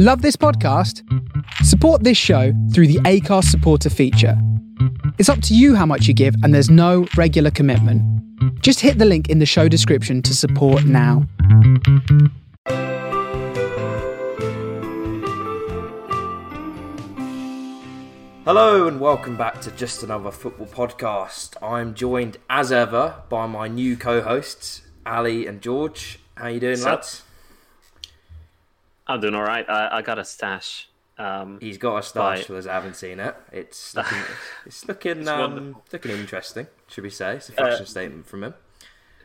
Love this podcast? Support this show through the Acast supporter feature. It's up to you how much you give, and there's no regular commitment. Just hit the link in the show description to support now. Hello and welcome back to Just Another Football Podcast. I'm joined as ever by my new co-hosts, Ali and George. How you doing, Sup? lads? I'm doing all right. I, I got a stash. Um, He's got a stash Right. for those that haven't seen it. It's looking, it's looking, It's um, looking interesting. Should we say it's a Uh, fashion statement from him?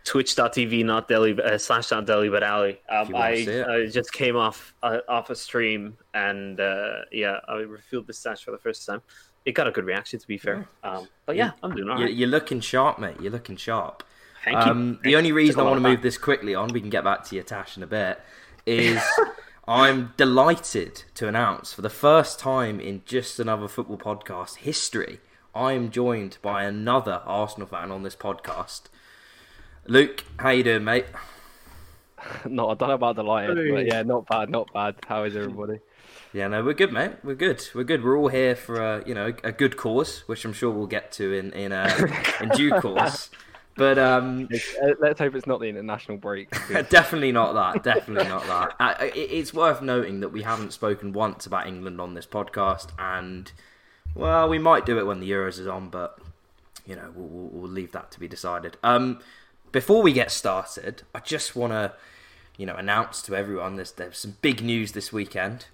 Twitch.tv, not Delhi, uh, slash not Delhi, but Ali. Um, I. I just came off uh, off a stream and uh, yeah, I refilled the stash for the first time. It got a good reaction, to be fair. Um, but yeah, I'm doing all You're, looking sharp, mate. You're looking sharp. Thank you. Um, the you. only reason I want to move this quickly on, we can get back to your Tash in a bit, is I'm delighted to announce for the first time in just another football podcast history, I am joined by another Arsenal fan on this podcast. Luke, how you doing, mate? No, I don't know about the lion, but yeah, not bad, not bad. How is everybody? Yeah, no, we're good, mate. We're good. We're good. We're all here for a you know a good cause, which I'm sure we'll get to in in uh, in due course. But um, Uh, Let's hope it's not the international break. definitely not that. Definitely not that. Uh, it- it's worth noting that we haven't spoken once about England on this podcast, and well, we might do it when the Euros is on, but you know, we'll, we'll, we'll leave that to be decided. Um, before we get started, I just want to, you know, announce to everyone there's there's some big news this weekend.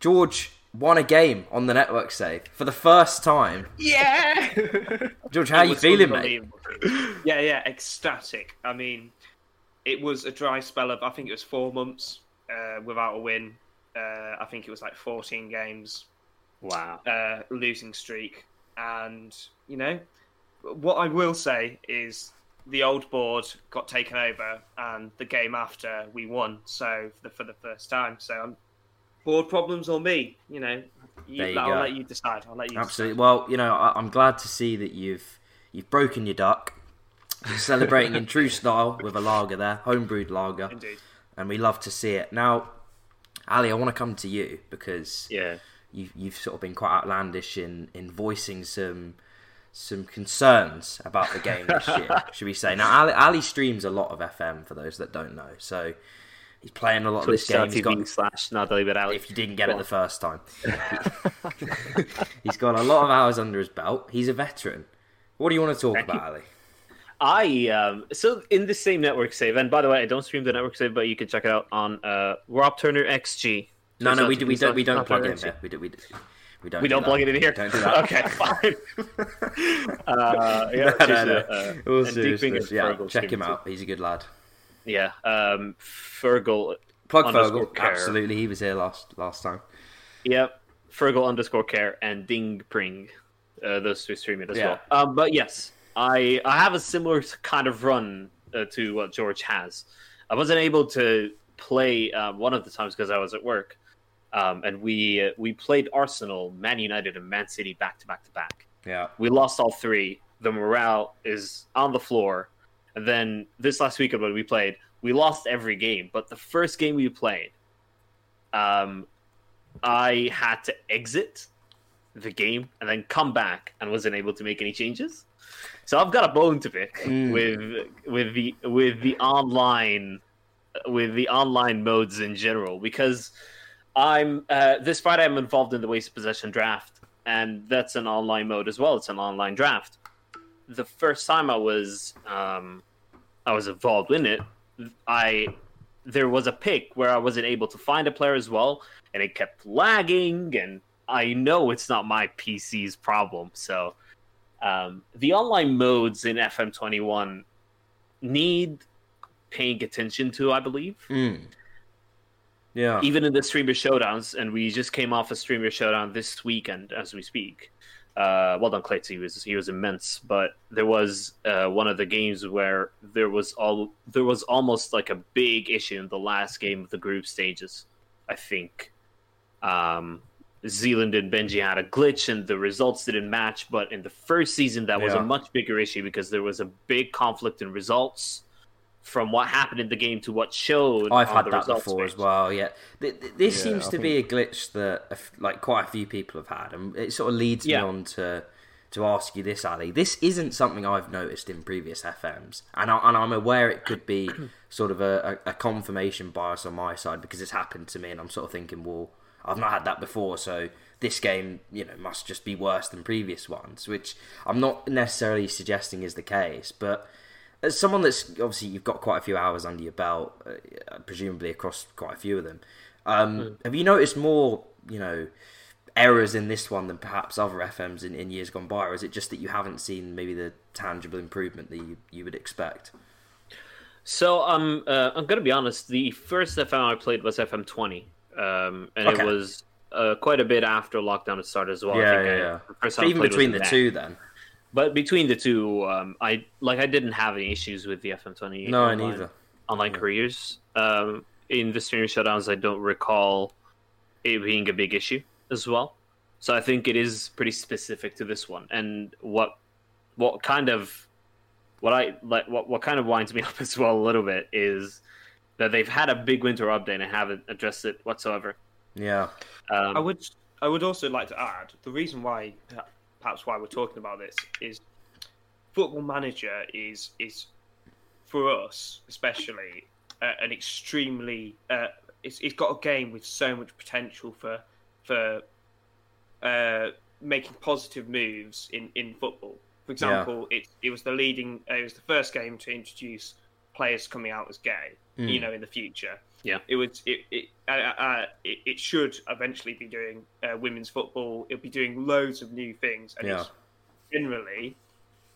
George won a game on the network save for the first time. Yeah. George, how It you feeling, mate? Yeah, yeah, ecstatic. I mean, it was a dry spell of I think it was four months uh, without a win. Uh, I think it was like 14 games wow. uh, losing streak, and you know, what I will say is the old board got taken over, and the game after we won. So for the, for the first time, so um, board problems or me, you know, you, you I'll go. let you decide. I'll let you Absolutely. Well, you know, I, I'm glad to see that you've you've broken your duck. You're celebrating in true style with a lager there, homebrewed lager. Indeed. and we love to see it. Now, Ali, I want to come to you because Yeah. you've you've sort of been quite outlandish in in voicing some some concerns about the game this year, should we say? Now, Ali, Ali streams a lot of FM for those that don't know, so he's playing a lot of this game. He's got slash not if you didn't get it the first time. He's got a lot of hours under his belt. He's a veteran. What do you want to talk Thank about, Ali? I um so in the same network save, and by the way, I don't stream the network save, but you can check it out on uh Rob Turner XG. No, no, we, do, we don't. We don't plug it in XG. here. We do. We, do, we don't. We do don't plug it in here. Don't do that. okay, fine. uh, yeah, no, no, no. uh, Deep yeah, check him out. He's a good lad. Yeah, um, Fergal. Plug Fergal. care. Absolutely, he was here last last time. Yep, Fergal underscore care and Ding Pring. Uh, those two stream it as Yeah. well. Um, but yes, I I have a similar kind of run uh, to what George has. I wasn't able to play uh, one of the times because I was at work, um, and we uh, we played Arsenal, Man United, and Man City back to back to back. Yeah. We lost all three. The morale is on the floor. And then this last weekend when we played, we lost every game. But the first game we played, um, I had to exit the game and then come back and wasn't able to make any changes. So I've got a bone to pick Mm. with with the with the online with the online modes in general because I'm uh, this Friday I'm involved in the waste possession draft and that's an online mode as well. It's an online draft. The first time I was um, I was involved in it, I there was a pick where I wasn't able to find a player as well, and it kept lagging. And I know it's not my PC's problem. So um, the online modes in FM21 need paying attention to, I believe Mm. Yeah. even in the streamer showdowns, and we just came off a streamer showdown this weekend as we speak. Uh, well done, Clayton. He was he was immense, but there was uh, one of the games where there was all there was almost like a big issue in the last game of the group stages. I think um, Zealand and Benji had a glitch, and the results didn't match. But in the first season, that was Yeah. a much bigger issue because there was a big conflict in results from what happened in the game to what showed. I've had the that before page. as well. Yeah, Th- th- this Yeah, seems I to be a glitch that a f- like quite a few people have had, and it sort of leads Yeah. me on to to ask you this, Ali. This isn't something I've noticed in previous FMs, and, I, and I'm aware it could be sort of a, a, a confirmation bias on my side because it's happened to me, and I'm sort of thinking, well, I've not had that before, so this game, you know, must just be worse than previous ones, which I'm not necessarily suggesting is the case, but as someone that's obviously you've got quite a few hours under your belt, uh, presumably across quite a few of them. Um, Have you noticed more, you know, errors in this one than perhaps other FMs in, in years gone by, or is it just that you haven't seen maybe the tangible improvement that you, you would expect? So um, uh, I'm gonna be honest. The first FM I played was FM 20, um, and Okay. it was uh, quite a bit after lockdown had started as well. I yeah, think yeah, I- yeah. first So I even between the that. two, then But between the two, um, I like I didn't have any issues with the FM20. no, online, neither. online careers. Um, in the streaming shutdowns, I don't recall it being a big issue as well. So I think it is pretty specific to this one. And what what kind of what I like what what kind of winds me up as well a little bit is that they've had a big winter update and haven't addressed it whatsoever. Yeah, Um, I would I would also like to add the reason why perhaps why we're talking about this is Football Manager is is for us especially uh, an extremely uh, it's, it's got a game with so much potential for for uh, making positive moves in, in football. For example, it it was the leading uh, it was the first game to introduce players coming out as gay. You know, in the future Yeah. it would it it, uh, uh, it it should eventually be doing uh, women's football. It'll be doing loads of new things, and it's generally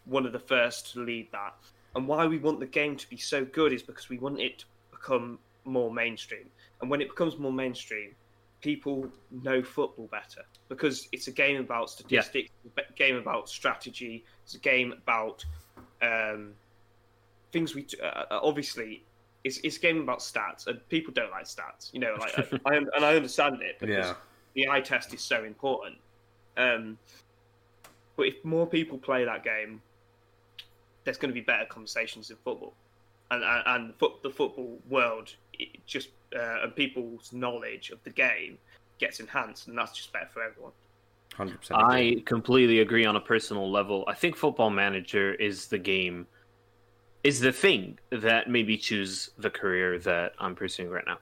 one of the first to lead that. And why we want the game to be so good is because we want it to become more mainstream. And when it becomes more mainstream, people know football better because it's a game about statistics, it's a game about strategy, it's a game about um, things we uh, uh, obviously. It's, it's a game about stats, and people don't like stats. You know, like I, I, and I understand it because yeah, the eye test is so important. Um, but if more people play that game, there's going to be better conversations in football, and and, and foot, the football world it just uh, and people's knowledge of the game gets enhanced, and that's just better for everyone. hundred percent. I completely agree on a personal level. I think Football Manager is the game, is the thing that made me choose the career that I'm pursuing right now.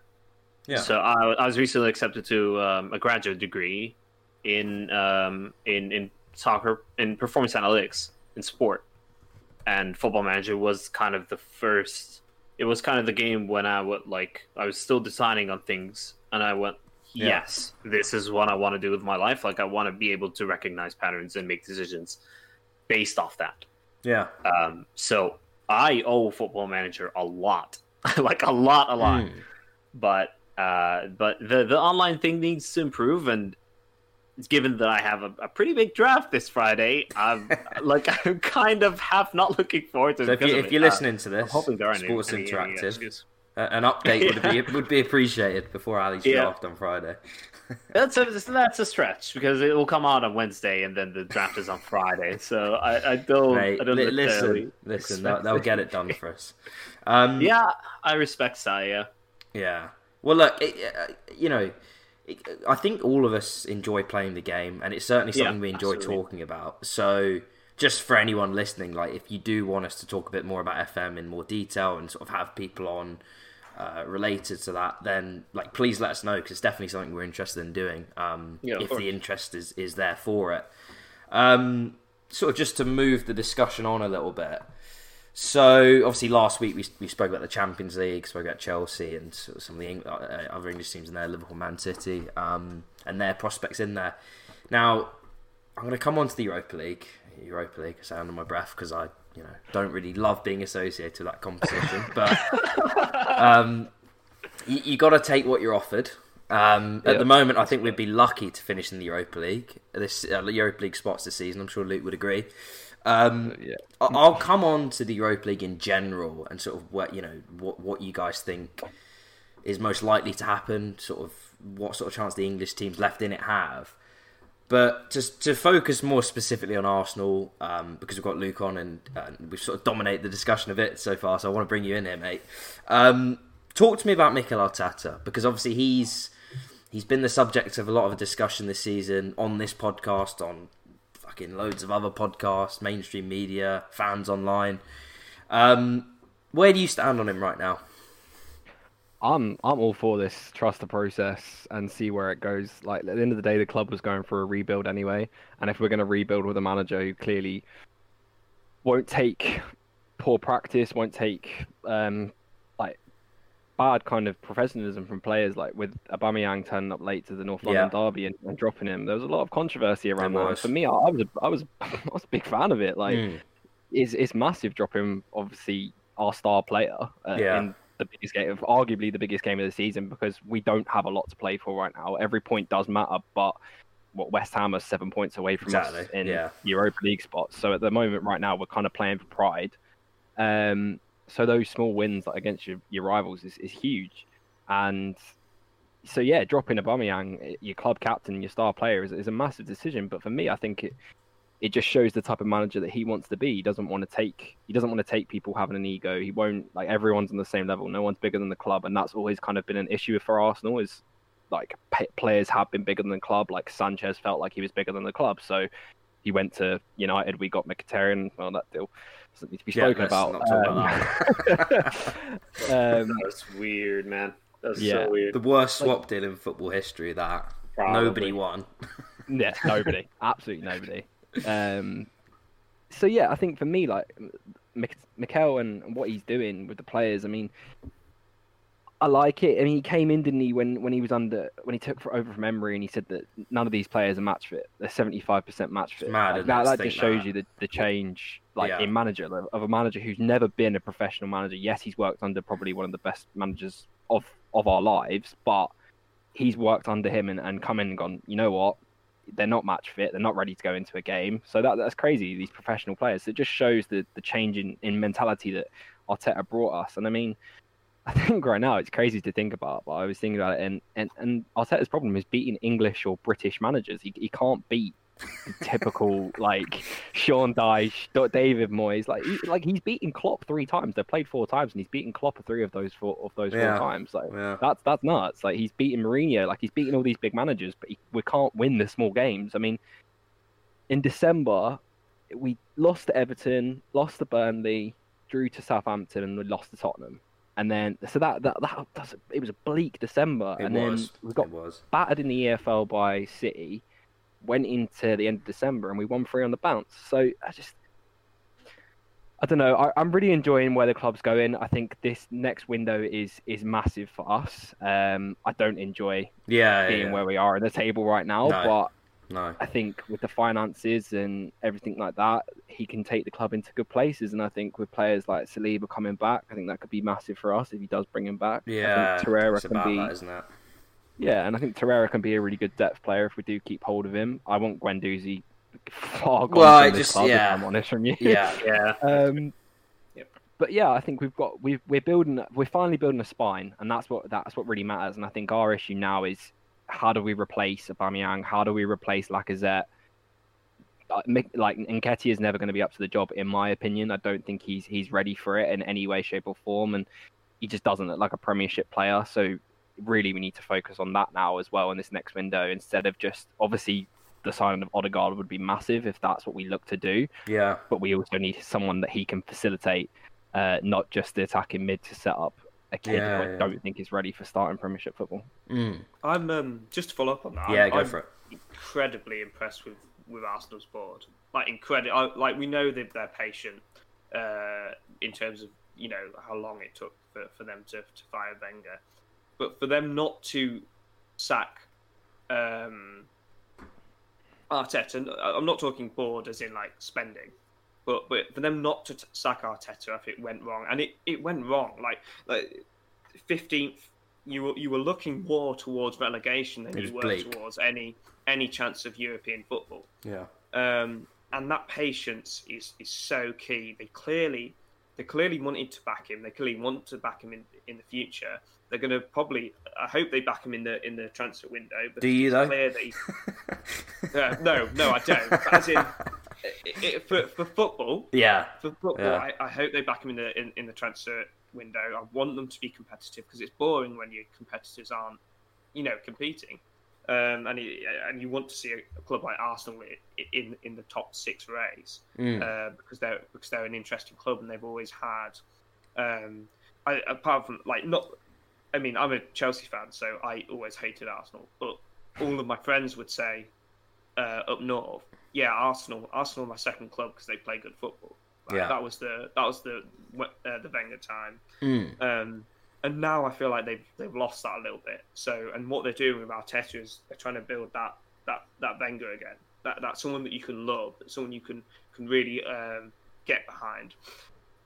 Yeah. So I, I was recently accepted to um, a graduate degree in um, in in soccer in performance analytics in sport, and Football Manager was kind of the first. It was kind of the game when I would like I was still deciding on things, and I went, Yeah. yes, this is what I want to do with my life. Like I want to be able to recognize patterns and make decisions based off that. yeah, Um, so I owe Football Manager a lot, like a lot, a lot. Mm. But uh, but the the online thing needs to improve, and given that I have a, a pretty big draft this Friday, I'm like I'm kind of half not looking forward to. So it if, you, if you're Uh, listening to I'm this, hoping there any- Sports any- any Interactive, uh, an update would be would be appreciated before Ali's Yeah. draft on Friday. That's a that's a stretch because it will come out on Wednesday and then the draft is on Friday. So I, I don't Mate, I don't li- listen, listen, they'll, they'll get it done for us. Um, Yeah, I respect Saya. Yeah. Well, look, it, uh, you know, it, I think all of us enjoy playing the game, and it's certainly Yeah, something we enjoy absolutely. talking about. So, just for anyone listening, like, if you do want us to talk a bit more about FM in more detail and sort of have people on uh, related to that, then like, please let us know because it's definitely something we're interested in doing. Um, Yeah, if course. the interest is is there for it. Um, sort of just to move the discussion on a little bit. So obviously last week we, we spoke about the Champions League, spoke about Chelsea and sort of some of the Eng- uh, other English teams in there, Liverpool, Man City, um, and their prospects in there. Now I'm going to come on to the Europa League. Europa League, I say under my breath because I, you know, don't really love being associated with that competition. but um, you, you got to take what you're offered. Um, at Yeah. the moment, I think we'd be lucky to finish in the Europa League. This uh, Europa League spots this season. I'm sure Luke would agree. Um, Yeah. I- I'll come on to the Europa League in general and sort of what you know what what you guys think is most likely to happen. Sort of what sort of chance the English teams left in it have. But just to focus more specifically on Arsenal, um, because we've got Luke on and, and we've sort of dominated the discussion of it so far, so I want to bring you in here, mate. Um, talk to me about Mikel Arteta because obviously he's he's been the subject of a lot of discussion this season on this podcast, on fucking loads of other podcasts, mainstream media, fans online. Um, where do you stand on him right now? I'm I'm all for this. Trust the process and see where it goes. Like at the end of the day, the club was going for a rebuild anyway, and if we're going to rebuild with a manager who clearly won't take poor practice, won't take um, like bad kind of professionalism from players, like with Aubameyang turning up late to the North London Yeah. derby and, and dropping him, there was a lot of controversy around that. For me, I, I was a, I was I was a big fan of it. Like Mm. it's it's massive dropping obviously our star player uh, Yeah. in the biggest game of arguably the biggest game of the season because we don't have a lot to play for right now. Every point does matter, but what West Ham are seven points away from us in yeah. Europa League spots. So at the moment right now we're kind of playing for pride. Um so those small wins like, against your, your rivals is, is huge. And so yeah, dropping Aubameyang, your club captain, your star player, is, is a massive decision. But for me, I think it it just shows the type of manager that he wants to be. He doesn't want to take he doesn't want to take people having an ego. He won't like everyone's on the same level. No one's bigger than the club, and that's always kind of been an issue for Arsenal. Is like p- players have been bigger than the club. Like Sanchez felt like he was bigger than the club, so he went to United. We got Mkhitaryan. Well, that deal doesn't need to be Yeah, spoken about. not talk about Um, um, That was weird, man. That was Yeah. so weird. the worst swap deal in football history. That Probably. nobody won. Yeah, nobody, absolutely nobody. Um, so yeah, I think for me, like Mik- Mikel and what he's doing with the players, I mean, I like it. I mean, he came in, didn't he, when when he was under when he took for, over from Emery, and he said that none of these players are match fit. They're seventy five percent match fit. mad, Like, that that just shows that? you the, the change, like Yeah. in manager of of a manager who's never been a professional manager. Yes, he's worked under probably one of the best managers of of our lives, but he's worked under him and, and come in and gone, you know what? They're not match fit. They're not ready to go into a game. So that that's crazy. These professional players. It just shows the the change in, in mentality that Arteta brought us. And I mean, I think right now it's crazy to think about, but I was thinking about it. And and, and Arteta's problem is beating English or British managers. He he can't beat typical like Sean Dyche, David Moyes. Like he, like he's beaten Klopp three times. They've played four times, and he's beaten Klopp three of those four of those Yeah. four times. Like Yeah. that's that's nuts. Like he's beaten Mourinho, like he's beaten all these big managers, but he, we can't win the small games. I mean, in December, we lost to Everton, lost to Burnley, drew to Southampton, and we lost to Tottenham. And then so that that, that that's, it was a bleak December, It and was. then we got battered in the EFL by City, went into the end of December, and we won three on the bounce. So I just, I don't know. I, I'm really enjoying where the club's going. I think this next window is is massive for us. Um, I don't enjoy Yeah. being yeah. where we are at the table right now, No. but No. I think with the finances and everything like that, he can take the club into good places. And I think with players like Saliba coming back, I think that could be massive for us if he does bring him back. Yeah. I think Torreira can be that, isn't it? Yeah, and I think Torreira can be a really good depth player if we do keep hold of him. I want Guendouzi far gone Well, from I this just- club, yeah. if I'm honest from you. Yeah. Yeah. um, Yep. But yeah, I think we've got we've we're building we're finally building a spine, and that's what that's what really matters. And I think our issue now is how do we replace Aubameyang? How do we replace Lacazette? Like Nketiah is never going to be up to the job, in my opinion. I don't think he's he's ready for it in any way, shape, or form, and he just doesn't look like a Premiership player. So really, we need to focus on that now as well in this next window instead of just obviously the signing of Odegaard would be massive if that's what we look to do Yeah. but we also need someone that he can facilitate, uh, not just the attacking mid to set up a kid Yeah, who I yeah. don't think is ready for starting Premiership football. Mm. I'm um, just to follow up on that. Yeah, I'm, go I'm for it. Incredibly impressed with with Arsenal's board. Like incredible. Like we know that they're patient uh, in terms of you know how long it took for, for them to to fire Wenger, but for them not to sack um, Arteta. and I- I'm not talking board as in like spending. But, but for them not to t- sack Arteta if it went wrong, and it, it went wrong. Like like fifteenth, you were you were looking more towards relegation than you were bleak. towards any any chance of European football. Yeah. Um, and that patience is is so key. They clearly They clearly wanted to back him. They clearly want to back him in in the future. They're going to probably. I hope they back him in the in the transfer window. But Do you though? Clear that he, uh, no, no, I don't. But as in, it, it, for for football, Yeah, for football, Yeah. I, I hope they back him in the in, in the transfer window. I want them to be competitive because it's boring when your competitors aren't, you know, competing. Um, and it, and you want to see a, club like Arsenal in in the top six race Mm. uh, because they're because they're an interesting club and they've always had. Um, I, apart from like not, I mean, I'm a Chelsea fan, so I always hated Arsenal. But all of my friends would say uh, up north, yeah, Arsenal, Arsenal, my second club because they play good football. Like, Yeah. that was the that was the uh, the Wenger time. Mm. Um, and now I feel like they've they've lost that a little bit. So, and what they're doing with Arteta is they're trying to build that that that Wenger again. That that's someone that you can love, that someone you can can really um, get behind.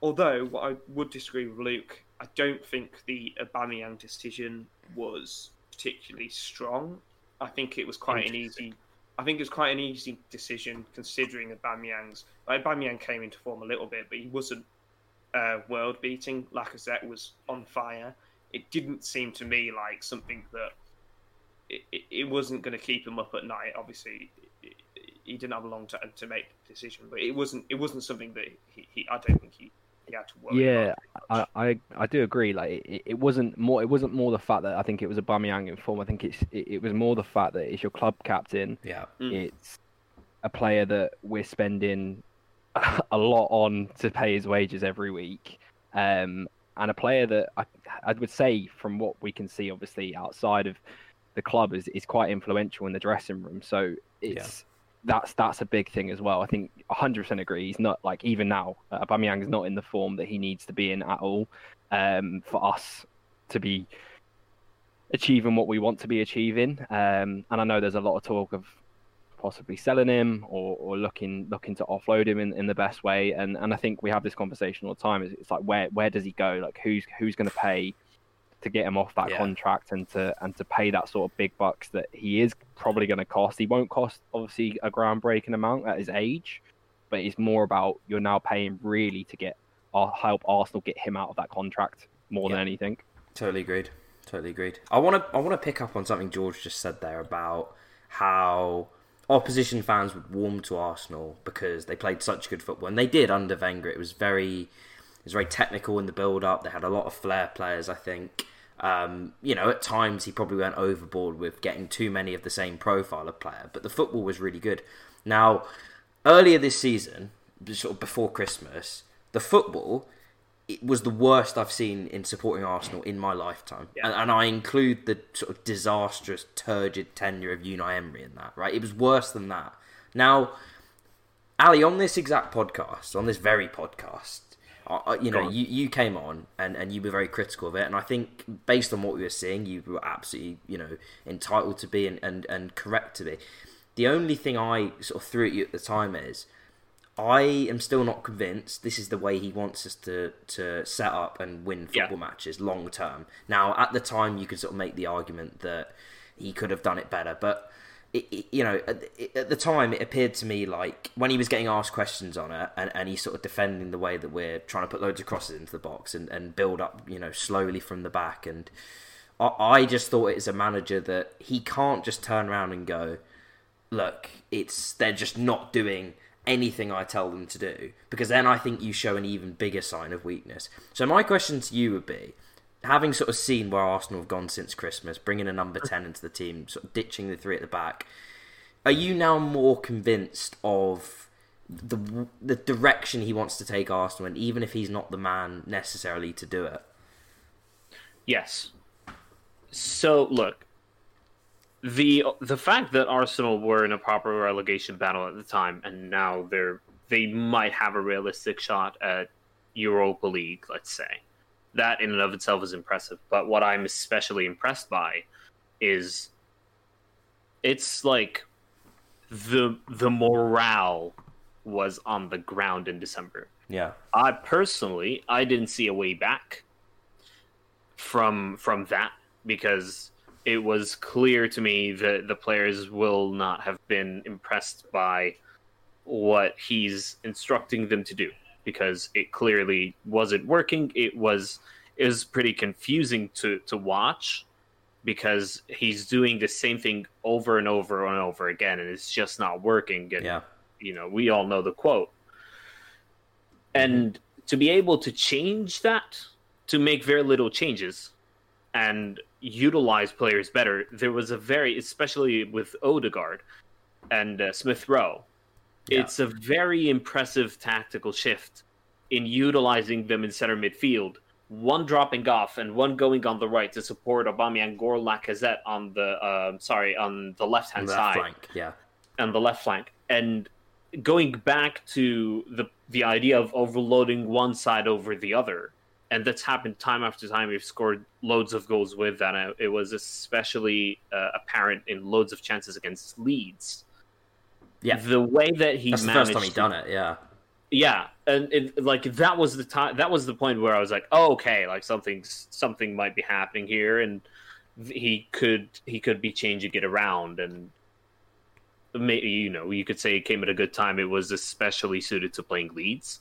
Although, what I would disagree with Luke, I don't think the Aubameyang decision was particularly strong. I think it was quite an easy. I think it was quite an easy decision considering Aubameyang's. Like, Aubameyang came into form a little bit, but he wasn't uh, world beating. Lacazette was on fire. It didn't seem to me like something that it, it, it wasn't going to keep him up at night. Obviously, it- it- he didn't have a long time to make the decision, but it wasn't it wasn't something that he, he I don't think he, he had to worry. Yeah, I. I I do agree. Like it, it wasn't more. It wasn't more the fact that I think it was Aubameyang in form. I think it's it, it was more the fact that it's your club captain. Yeah, Mm. It's a player that we're spending a lot on to pay his wages every week, um, and a player that I I would say from what we can see, obviously outside of the club, is is quite influential in the dressing room. So it's. That's that's a big thing as well. I think 100% agree. He's not like even now, uh, Aubameyang is not in the form that he needs to be in at all um, for us to be achieving what we want to be achieving. Um, and I know there's a lot of talk of possibly selling him or, or looking looking to offload him in, in the best way. And and I think we have this conversation all the time. It's, it's like where where does he go? Like who's who's going to pay to get him off that Yeah. contract and to and to pay that sort of big bucks that he is probably going to cost. He won't cost obviously a groundbreaking amount at his age, but it's more about you're now paying really to get or help Arsenal get him out of that contract more than anything. totally agreed. Totally agreed. I want to I want to pick up on something George just said there about how opposition fans would warm to Arsenal because they played such good football, and they did under Wenger. It was very it was very technical in the build up. They had a lot of flair players, I think. Um, you know, at times he probably went overboard with getting too many of the same profile of player, but the football was really good. Now, earlier this season, sort of before Christmas, the football it was the worst I've seen in supporting Arsenal in my lifetime, and, and I include the sort of disastrous, turgid tenure of Unai Emery in that. Right, it was worse than that. Now, Ali, on this exact podcast, on this very podcast, uh, you know, you, you came on and, and you were very critical of it, and I think based on what we were seeing, you were absolutely, you know, entitled to be and, and, and correct to be. The only thing I sort of threw at you at the time is, I am still not convinced this is the way he wants us to, to set up and win Yeah. football matches long term. Now, at the time, you could sort of make the argument that he could have done it better, but it, it- you know, at, the- at the time, it appeared to me like when he was getting asked questions on it, and, and he's sort of defending the way that we're trying to put loads of crosses into the box and, and build up, you know, slowly from the back. And I, I just thought it as a manager that he can't just turn around and go, look, it's they're just not doing anything I tell them to do because then I think you show an even bigger sign of weakness. So my question to you would be, having sort of seen where Arsenal have gone since Christmas, bringing a number ten into the team, sort of ditching the three at the back, are you now more convinced of the the direction he wants to take Arsenal, and even if he's not the man necessarily to do it? Yes. So look, the the fact that Arsenal were in a proper relegation battle at the time, and now they're they might have a realistic shot at Europa League, let's say, that in and of itself is impressive. But what I'm especially impressed by is it's like the the morale was on the ground in December. Yeah, I personally, I didn't see a way back from from that because it was clear to me that the players will not have been impressed by what he's instructing them to do because it clearly wasn't working. It was it was pretty confusing to to watch because he's doing the same thing over and over and over again, and it's just not working. And Yeah. you know, we all know the quote. And to be able to change that, to make very little changes and utilize players better, there was a very, especially with Odegaard and uh, Smith Rowe, Yeah. it's a very impressive tactical shift in utilizing them in center midfield. One dropping off and one going on the right to support Aubameyang or Lacazette on the um sorry on the left hand side flank. Yeah. on the left flank and going back to the the idea of overloading one side over the other and that's happened time after time we've scored loads of goals with that it was especially uh, apparent in loads of chances against leeds Yeah. the way that he That's the first time he done it. Yeah. yeah and it, like that was the time that was the point where i was like oh, okay like something something might be happening here and he could he could be changing it around and maybe you know you could say it came at a good time it was especially suited to playing Leeds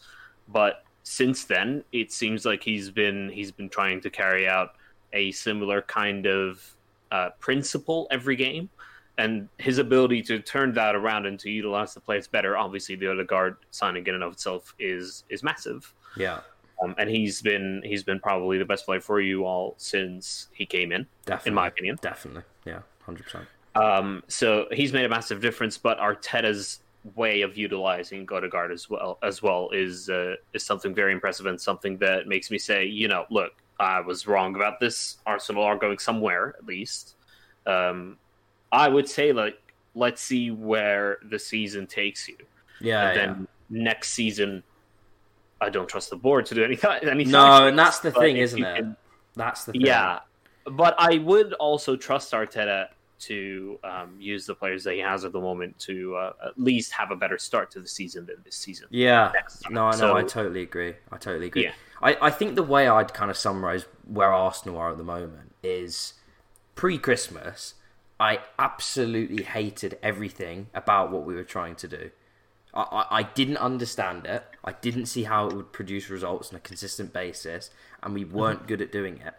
but since then it seems like he's been he's been trying to carry out a similar kind of uh, principle every game and his ability to turn that around and to utilize the players better. Obviously, the Odegaard signing in and of itself is is massive, Yeah. um, and he's been he's been probably the best player for you all since he came in, Definitely. in my opinion. Definitely. Yeah. Hundred percent. Um, so he's made a massive difference. But Arteta's way of utilizing Odegaard as well as well is uh, is something very impressive and something that makes me say, you know, look, I was wrong about this. Arsenal are going somewhere at least. Um, I would say like let's see where the season takes you, Yeah. and yeah. then next season. I don't trust the board to do anything. anything No, and that's the thing, isn't it? can- That's the thing. yeah, but I would also trust Arteta to um, use the players that he has at the moment to uh, at least have a better start to the season than this season. Yeah. No, I know. So- I totally agree. I totally agree. Yeah. I, I think the way I'd kind of summarize where Arsenal are at the moment is pre Christmas, I absolutely hated everything about what we were trying to do. I, I, I didn't understand it. I didn't see how it would produce results on a consistent basis, and we weren't good at doing it.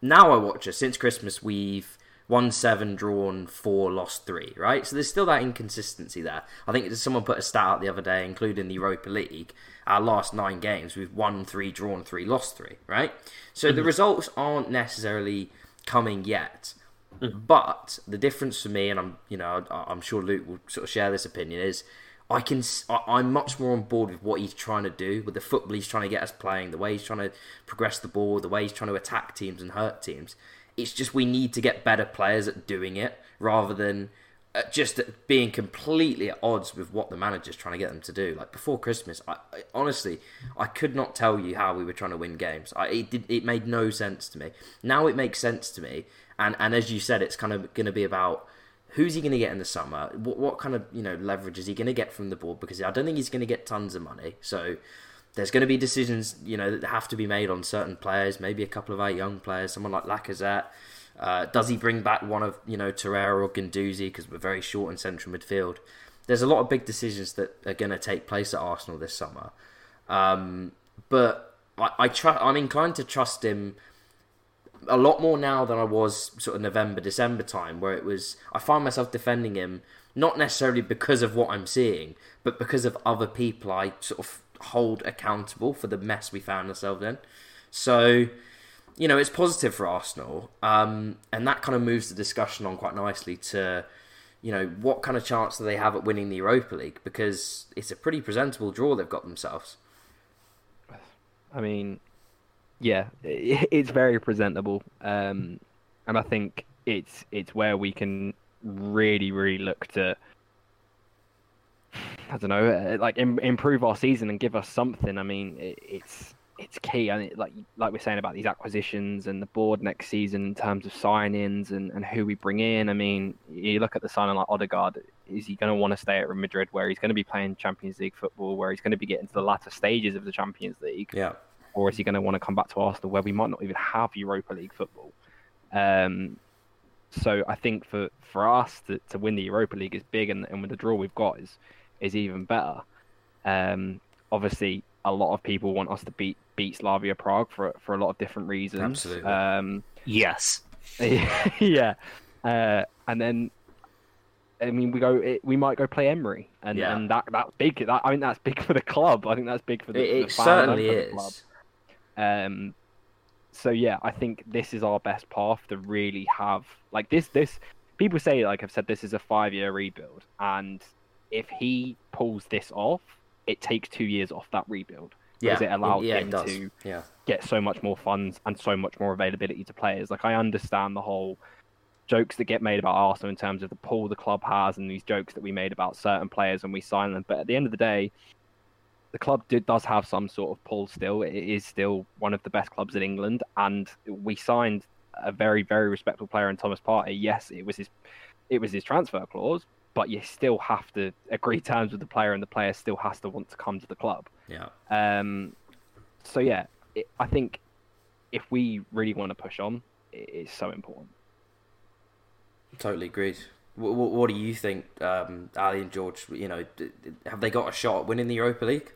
Now I watch it. Since Christmas, we've won seven, drawn four, lost three, right? So there's still that inconsistency there. I think someone put a stat out the other day, including the Europa League. Our last nine games, we've won three, drawn three, lost three, right? So the mhm. results aren't necessarily coming yet. Mm-hmm. But the difference for me, and I'm, you know, I'm sure Luke will sort of share this opinion, is I can, I'm much more on board with what he's trying to do, with the football he's trying to get us playing, the way he's trying to progress the ball, the way he's trying to attack teams and hurt teams. It's just we need to get better players at doing it rather than uh, just being completely at odds with what the manager's trying to get them to do. Like before Christmas, I, I honestly I could not tell you how we were trying to win games. I, it did, it made no sense to me. Now it makes sense to me, and and as you said, it's kind of going to be about who's he going to get in the summer? What, what kind of you know leverage is he going to get from the board? Because I don't think he's going to get tons of money. So there's going to be decisions you know that have to be made on certain players. Maybe a couple of our young players, someone like Lacazette. Uh, does he bring back one of you know Torreira or Guendouzi because we're very short in central midfield? There's a lot of big decisions that are going to take place at Arsenal this summer, um, but I, I tr- I'm inclined to trust him a lot more now than I was sort of November, December time, where it was I find myself defending him not necessarily because of what I'm seeing, but because of other people I sort of hold accountable for the mess we found ourselves in. So, you know, it's positive for Arsenal, um, and that kind of moves the discussion on quite nicely to, you know, what kind of chance do they have at winning the Europa League? Because it's a pretty presentable draw they've got themselves. I mean, yeah, it's very presentable, um, and I think it's it's where we can really, really look to. I don't know, uh, like Im- improve our season and give us something. I mean, it, it's it's key. I mean, like like we're saying about these acquisitions and the board next season in terms of signings and, and who we bring in. I mean, you look at the signing like Odegaard. Is he going to want to stay at Real Madrid, where he's going to be playing Champions League football, where he's going to be getting to the latter stages of the Champions League? Yeah, or is he going to want to come back to Arsenal where we might not even have Europa League football? Um, so I think for, for us to, to win the Europa League is big, and, and with the draw we've got is is even better. Um, obviously, a lot of people want us to beat beat Slavia Prague for for a lot of different reasons. Absolutely. Um, Yes. yeah, uh, and then I mean we go it, we might go play Emery, and, Yeah. and that that's big. That I think that's big for the club. I think that's big for the, It, for the certainly and the club. is. Um, so yeah, I think this is our best path to really have like this. This people say like I've said this is a five year rebuild, and if he pulls this off, it takes two years off that rebuild Yeah, because it allows yeah, him it to Yeah, get so much more funds and so much more availability to players. Like I understand the whole jokes that get made about Arsenal in terms of the pull the club has and these jokes that we made about certain players when we sign them. But at the end of the day, the club did, does have some sort of pull still. It is still one of the best clubs in England, and we signed a very, very respectable player in Thomas Partey. Yes, it was his, it was his transfer clause, but you still have to agree terms with the player, and the player still has to want to come to the club. yeah. Um, so yeah, it, I think if we really want to push on, it is so important. Totally agreed. What, what, what do you think, um, Ali and George? You know, d- d- have they got a shot at winning the Europa League?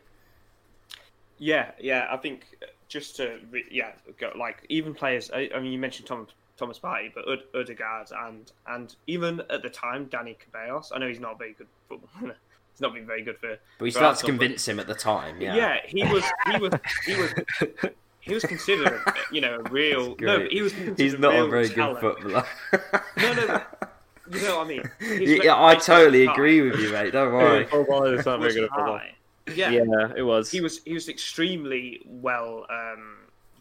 Yeah, yeah. I think uh, just to re- yeah, go, like even players. I, I mean, you mentioned Thomas Thomas Partey, but Ud- Odegaard and and even at the time, Dani Ceballos. I know he's not a very good footballer. he's not been very good for. But we for still had to Arsenal, but- convince him at the time. Yeah, Yeah, he was. He was. He was. He was considered, you know, a real. No, great. but he was. He's not real a very talent. good footballer. No, no, no. You know what I mean? His yeah, I totally agree with you, mate. Don't worry. it's not was high. Yeah, Yeah, it was. he was he was extremely well um,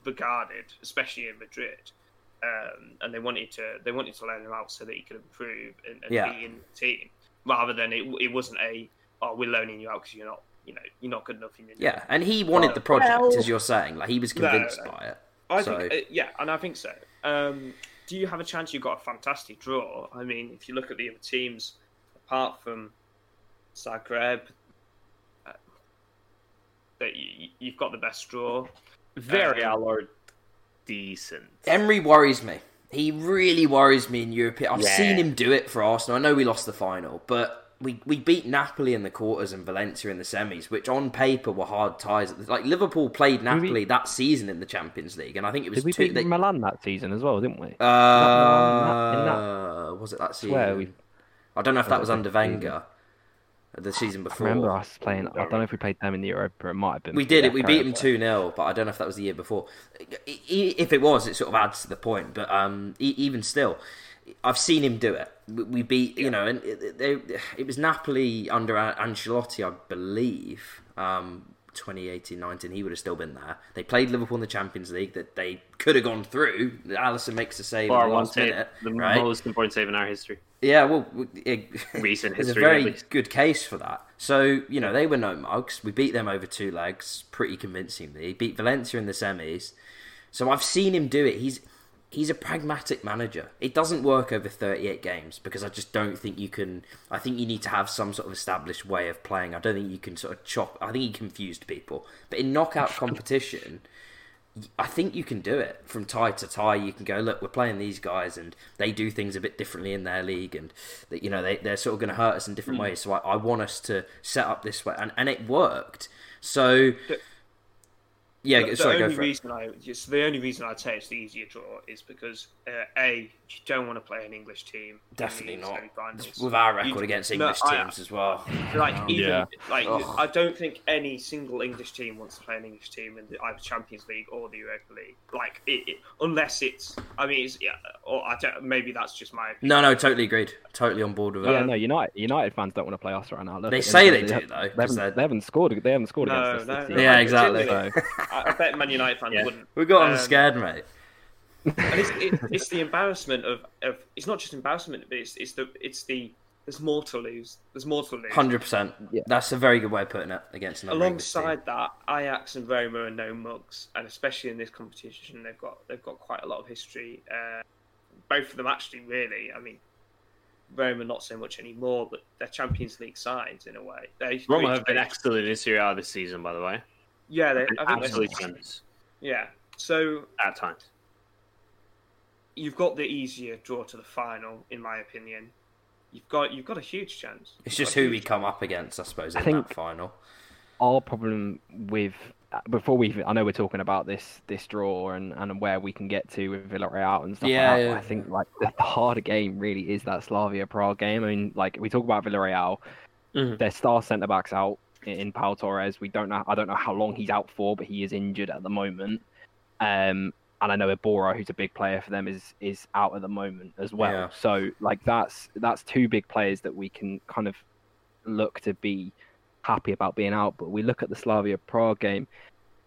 regarded, especially in Madrid. Um, and they wanted to they wanted to loan him out so that he could improve and, and Yeah. be in the team, rather than it, it wasn't a oh we're loaning you out because you're not you know you're not good enough in your Yeah, and he wanted Well, the project, well- as you're saying. Like he was No, convinced no. by it. I So- think, uh, yeah, and I think so. Um, do you have a chance? You've got a fantastic draw. I mean, if you look at the other teams, apart from Zagreb, uh, that you, you've got the best draw. very Um, our decent. Emery worries me. He really worries me in Europe. I've Yeah. seen him do it for Arsenal. I know we lost the final, but we, we beat Napoli in the quarters and Valencia in the semis, which on paper were hard ties. Like Liverpool played Napoli that season in the Champions League, and I think it was Did we two. beat they- Milan that season as well, didn't we? uh, was it that season? swear we- I don't know if that was under that season? Wenger. The season before. I before. remember us playing. I don't know if we played them in the Europa. It might have been. We did it. We beat them two 0 but I don't know if that was the year before. I- I- If it was, it sort of adds to the point. But um, e- even still, I've seen him do it. We- We beat, you know, and it, they, it was Napoli under An- Ancelotti, I believe. Um, 2018-19, he would have still been there. They played Liverpool in the Champions League that they could have gone through. Alisson makes a save Bar in the one last save, minute, the right? most important save in our history. Yeah, well, it, Recent there's a history, very good case for that. So you know they were no mugs. We beat them over two legs pretty convincingly. Beat Valencia in the semis. So I've seen him do it. He's he's a pragmatic manager. It doesn't work over 38 games because I just don't think you can. I think you need to have some sort of established way of playing. I don't think you can sort of chop. I think he confused people. But in knockout competition. I think you can do it from tie to tie. You can go, look, we're playing these guys, and they do things a bit differently in their league, and that you know they they're sort of going to hurt us in different ways. So I, I want us to set up this way, and and it worked. So The- yeah, the, sorry, the go only for it. reason I just the only reason I'd say it's the easier draw is because uh, a you don't want to play an English team. Definitely not. With our You- record against no, English I- teams as well. Like even Yeah. like Ugh. I don't think any single English team wants to play an English team in the either Champions League or the Europa League. Like it, it, unless it's I mean it's yeah or I don't maybe that's just my opinion. No, no, totally agreed. Totally on board with it. Yeah, no, United United fans don't want to play us right now. Look, They say them. they do, have- though, They 'cause haven't, they're- haven't scored. They haven't scored No, against us. no, no. season. Yeah, exactly. So, So, I, I bet Man United fans Yeah. wouldn't. We got them Um, scared, mate. And it's, it, it's the embarrassment of, of it's not just embarrassment, but it's, it's the it's the there's more to lose. There's more to lose. Hundred percent. Yeah. That's a very good way of putting it against another English team. Alongside that, Ajax and Roma are no mugs, and especially in this competition, they've got they've got quite a lot of history. Uh, both of them actually, really. I mean, Roma not so much anymore, but they're Champions League sides in a way. They Roma they- have been excellent in Serie A this season, by the way. Yeah, they, And I think absolutely they- tremendous yeah. So at times. You've got the easier draw to the final, in my opinion. You've got you've got a huge chance. It's You've just who we come up against, I suppose, in I think- that final. our problem with before we, I know we're talking about this this draw and, and where we can get to with Villarreal and stuff Yeah, like that. yeah. I think like the, the harder game really is that Slavia Prague game. I mean, like we talk about Villarreal, Mhm. their star centre backs out in, Pau Torres. We don't know. I don't know how long he's out for, but he is injured at the moment. Um, and I know Ebora, who's a big player for them, is is out at the moment as well. Yeah. So like that's that's two big players that we can kind of look to be happy about being out. But we look at the Slavia Prague game,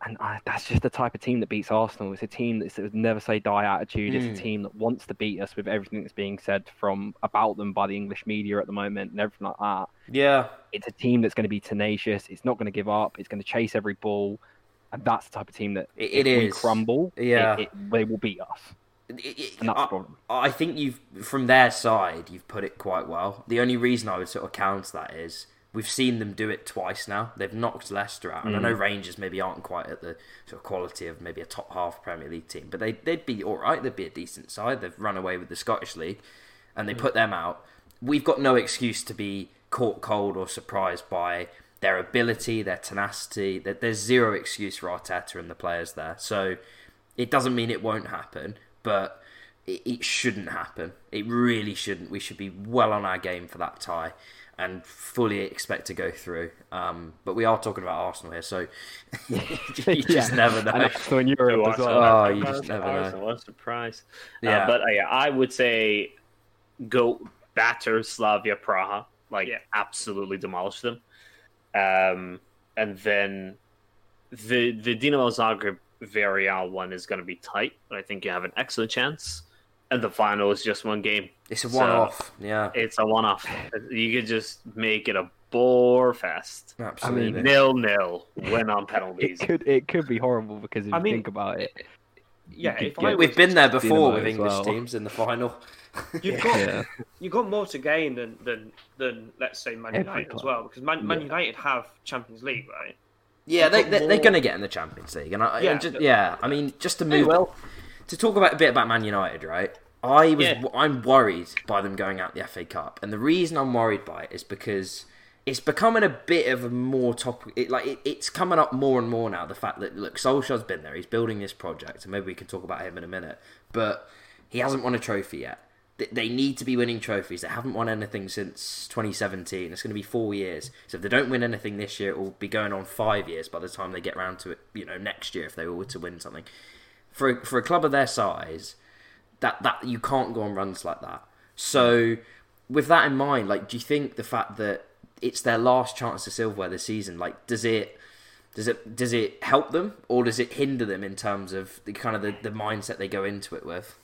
and uh, that's just the type of team that beats Arsenal. It's a team that's a never say die attitude. Mm. It's a team that wants to beat us with everything that's being said from about them by the English media at the moment and everything like that. Yeah, It's a team that's going to be tenacious. It's not going to give up. It's going to chase every ball. And that's the type of team that It- if it we crumble, Yeah. it, they will beat us. It- it- And that's I, the problem. I think you've from their side you've put it quite well. The only reason I would sort of counter that is we've seen them do it twice now. They've knocked Leicester out, and I know mm. Rangers maybe aren't quite at the sort of quality of maybe a top half Premier League team, but they they'd be all right. They'd be a decent side. They've run away with the Scottish League, and they mm. put them out. We've got no excuse to be caught cold or surprised by their ability, their tenacity. That there's zero excuse for Arteta and the players there. So it doesn't mean it won't happen, but it, it shouldn't happen. It really shouldn't. We should be well on our game for that tie and fully expect to go through. Um, but we are talking about Arsenal here, so you just Yeah. never know. And Arsenal in Europe as well. Oh, you just never know. What a surprise. Yeah. Uh, but uh, yeah, I would say go batter Slavia Praha. Like, Yeah. absolutely demolish them. Um, and then the the Dinamo Zagreb Villarreal one is going to be tight, but I think you have an excellent chance. And the final is just one game. It's a one-off. yeah, It's a one off. You could just make it a bore fest. absolutely. Nil nil. Win on penalties. It could it could be horrible because if I you mean, think about it, Yeah, could if I We've been there before Dinamo with English well. teams in the final. You've got yeah, you've got more to gain than than, than let's say Man Every United as well because Man, Man Yeah. United have Champions League, right? Yeah, they, You've got they, they're going to get in the Champions League, and I, Yeah. yeah, just, yeah. I mean, just to move will. to talk about a bit about Man United, right? I was Yeah. I'm worried by them going out the FA Cup, and the reason I'm worried by it is because it's becoming a bit of a more topic. It, like it, it's coming up more and more now. The fact that look, Solskjaer's been there, he's building this project, and maybe we can talk about him in a minute, but he hasn't won a trophy yet. They- need to be winning trophies. They haven't won anything since 2017. It's going to be four years. So if they don't win anything this year, it will be going on five years by the time they get round to it. You know, next year if they were to win something. For a, for a club of their size, that that you can't go on runs like that. So with that in mind, like, do you think the fact that it's their last chance to silverware this season, like, does it does it does it help them or does it hinder them in terms of the kind of the, the mindset they go into it with?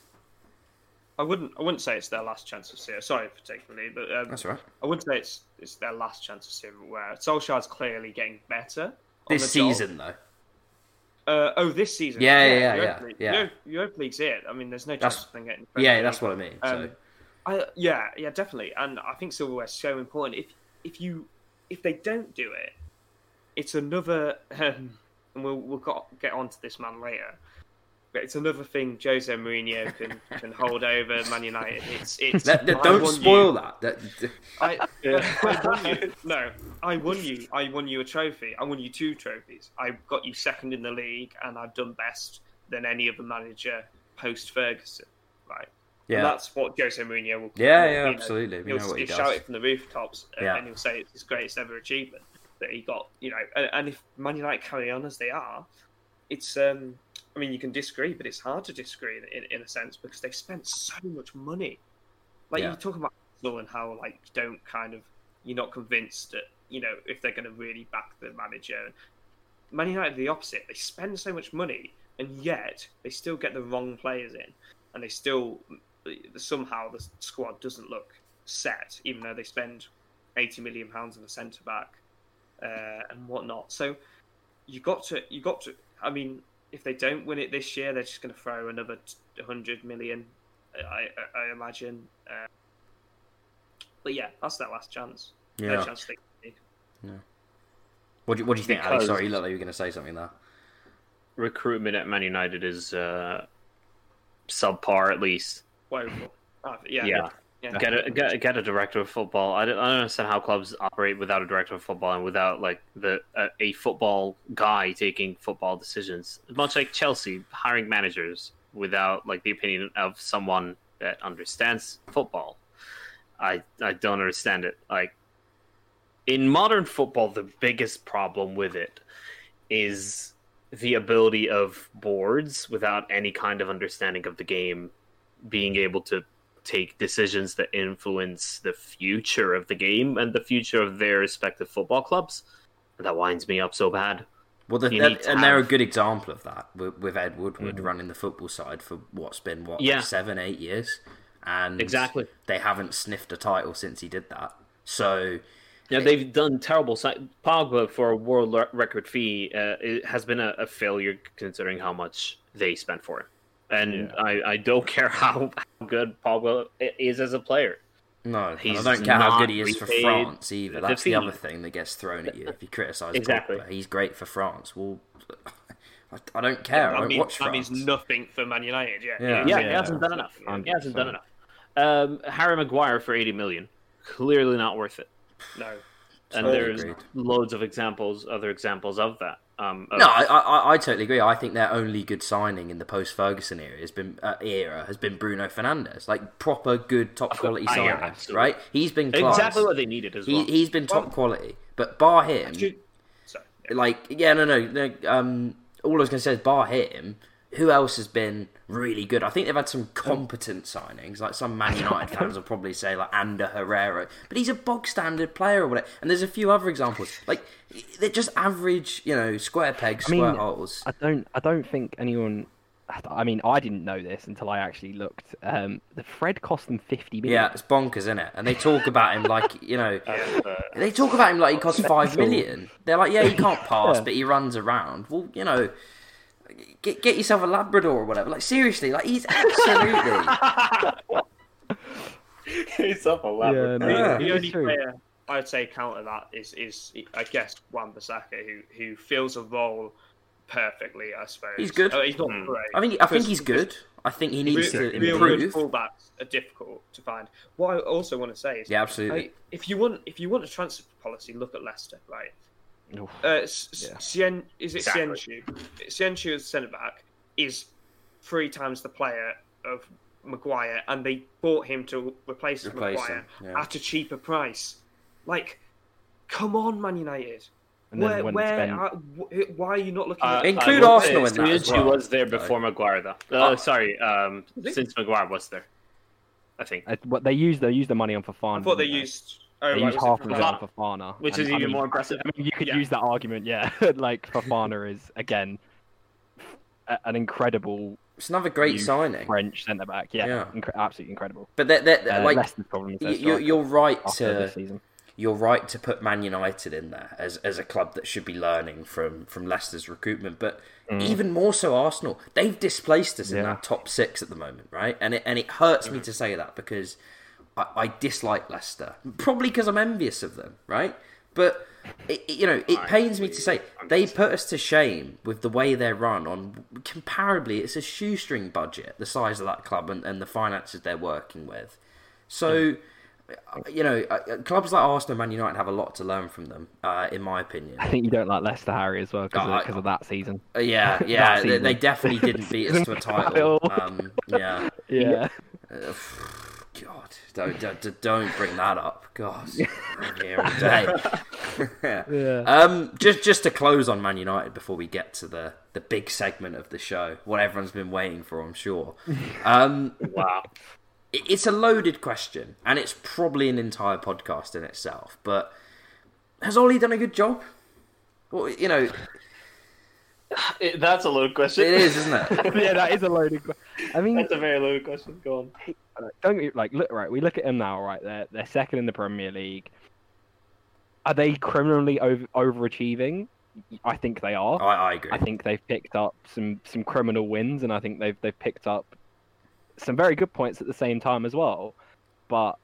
I wouldn't I wouldn't say it's their last chance of silver. Sorry for taking the lead, but um, That's right. I wouldn't say it's it's their last chance of silverware. Solskjaer's clearly getting better This the job. season though. Uh, oh, this season. Yeah, yeah, yeah, Europa yeah, League- yeah. Europa- Europa League's it. I mean, there's no That's- chance of them getting. Yeah, that's what I mean. Um, so I, yeah, yeah, definitely, and I think silverware's so important. If if you if they don't do it, it's another, um, and we'll we'll got, get onto this man later. But it's another thing Jose Mourinho can can hold over Man United. It's it's That- that- don't spoil you- that. That- I, I won you. No, I won you. I won you a trophy. I won you two trophies. I got you second in the league, and I've done best than any other manager post Ferguson. Right. And yeah, that's what Jose Mourinho will. Yeah, will, yeah, you know, absolutely. We He'll, know what he he'll does. shout it from the rooftops, uh, Yeah. and he'll say it's his greatest ever achievement that he got. You know, and, and if Man United carry on as they are, it's. um I mean, you can disagree, but it's hard to disagree in, in, in a sense because they've spent so much money. Like Yeah. you talk about and how like you don't kind of you're not convinced that you know if they're going to really back the manager. And Man United are the opposite. They spend so much money and yet they still get the wrong players in, and they still somehow the squad doesn't look set, even though they spend eighty million pounds on a centre back uh, and whatnot. So you got to you got to. I mean, if they don't win it this year, they're just going to throw another hundred million. I, I, I imagine. Uh, but yeah, that's their last chance. Their yeah. chance to take the. What do you, what do you think, Ali? Because- Sorry, you look like you were going to say something there. Recruitment at Man United is uh, subpar, at least. Woeful. Uh, yeah. Yeah. Get a get, get a director of football. I don't, I don't understand how clubs operate without a director of football and without like the a, a football guy taking football decisions. Much like Chelsea hiring managers without like the opinion of someone that understands football. I I don't understand it. Like in modern football, the biggest problem with it is the ability of boards without any kind of understanding of the game being able to take decisions that influence the future of the game and the future of their respective football clubs. And that winds me up so bad. Well, the, and, and they're a good example of that with, with Ed Woodward running the football side for what's been what Yeah. seven, eight years, and Exactly. they haven't sniffed a title since he did that. So Yeah, they've done terrible. Pogba for a world record fee uh, it has been a, a failure considering how much they spent for him. And I, I don't care how, how good Pogba is as a player. no, He's I don't care how good he is for France either. the That's the fee. other thing that gets thrown at you if you criticise Exactly. Pogba. He's great for France. Well, I, I don't care. I that, don't means, watch that means nothing for Man United. Yeah, Yeah. Yeah, Yeah, he hasn't done enough. Yeah. He hasn't done enough. Um, Harry Maguire for 80 million. Clearly not worth it. No, And Totally there's agreed. loads of examples, other examples of that. Um, No, I, I, I totally agree. I think their only good signing in the post Ferguson era has been uh, era has been Bruno Fernandes, like proper good top quality Oh, yeah, signing, absolutely. right? He's been class. exactly what they needed as He, well. he's been top Well- quality, but bar him, Actually- sorry. yeah. like yeah, no, no, no. Um, all I was going to say is bar him. Who else has been really good? I think they've had some competent signings. Like some Man United fans will probably say, like Ander Herrera, but he's a bog standard player or whatever. And there's a few other examples. Like they're just average, you know, square pegs, I mean, square holes. I don't. I don't think anyone. I mean, I didn't know this until I actually looked. Um, the Fred cost them fifty million. Yeah, it's bonkers, isn't it? And they talk about him like you know, they talk about him like he costs five million. They're like, yeah, he can't pass, Yeah. but he runs around. Well, you know, get get yourself a Labrador or whatever. Like seriously, like he's absolutely. he's up a Labrador. Yeah, no, Yeah. the only true. player I'd say counter that is is I guess Wan Bissaka who who fills a role perfectly. I suppose He's good. Oh, he's not Hmm. great. I think I think he's good. I think he needs Real, to real good improve. fullbacks are difficult to find. What I also want to say is, Yeah, absolutely. I- if you want if you want a transfer policy, look at Leicester, right? Oof. Uh, Yeah. Sien, is it Exactly. Sienchu? Sienchu as centre back is three times the player of Maguire, and they bought him to replace, Replace Maguire him, yeah. at a cheaper price. Like, come on, Man United. And then where, when where, spend- are, why are you not looking? Uh, at Include I will Arsenal say in that as Sienchi well. was there before Maguire, though. Uh, Oh. Sorry, um, since Maguire was there, I think. Uh, what they used, they used the money on Fofana. I thought they didn't used. Oh, They right, used was it half from of it that? on Fofana, Which and, is I even mean, more impressive. I mean, you could Yeah. use that argument, yeah. like Fofana is again a- an incredible It's another great signing. French centre back. Yeah, Yeah. incre- absolutely incredible. But they're, they're, Uh, like Leicester's problem is you- you're, you're right to you're right to put Man United in there as, as a club that should be learning from, from Leicester's recruitment, but even more so Arsenal. They've displaced us in that top six at the moment, right? And it and it hurts me to say that because I, I dislike Leicester, probably because I'm envious of them, right? But it, it- you know, it pains me to say they put us to shame with the way they're run. On comparably, it's a shoestring budget, the size of that club and, and the finances they're working with. So, you know, uh, clubs like Arsenal, and Man United have a lot to learn from them, uh, in my opinion. I think you don't like Leicester, Harry, as well because Oh, I- of, that season. Uh, yeah, yeah, they, season. they definitely didn't beat us to a title. Um, yeah. Yeah, Uh, God, don't, don't don't bring that up. God, I'm here all day. yeah. Um, just just to close on Man United before we get to the the big segment of the show, what everyone's been waiting for, I'm sure. Um, Wow. it- it's a loaded question, and it's probably an entire podcast in itself. But has Ole done a good job? Well, you know, It- that's a loaded question. it is, isn't it? yeah, that is a loaded. question. I mean, That's a very loaded question. Go on. Don't get- like look right. We look at them now, right? They're they're second in the Premier League. Are they criminally over, overachieving? I think they are. I, I agree. I think they've picked up some some criminal wins, and I think they've they've picked up some very good points at the same time as well. But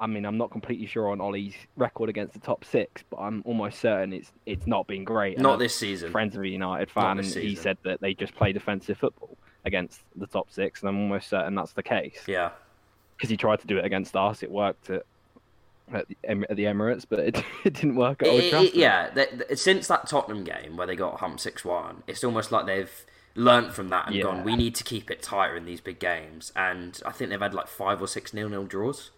I mean, I'm not completely sure on Ole's record against the top six, but I'm almost certain it's it's not been great. Not this season. friends of a United fan, and he said that they just play defensive football against the top six, and I'm almost certain that's the case. Yeah. because he tried to do it against us. It worked at at the, Em- at the Emirates, but it, it didn't work at Old It- it- Trafford. yeah, th th- since that Tottenham game where they got hump six one, it's almost like they've learnt from that and Yeah. gone. We need to keep it tighter in these big games, and I think they've had like five or six nil nil draws,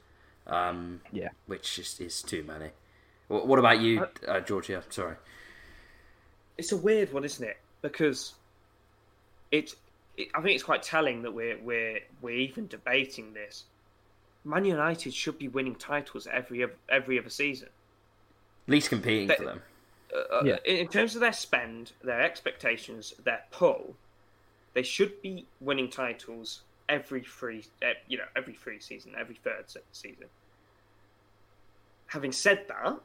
um, Yeah. which is, is too many. What, what about you, uh, Georgia? Sorry. it's a weird one, isn't it? Because it, it I think it's quite telling that we're we're we're even debating this. Man United should be winning titles every every other season. Least competing They- for them. Uh, Yeah. in in terms of their spend, their expectations, their pull, they should be winning titles every three, eh, you know, every three season, every third season. Having said that,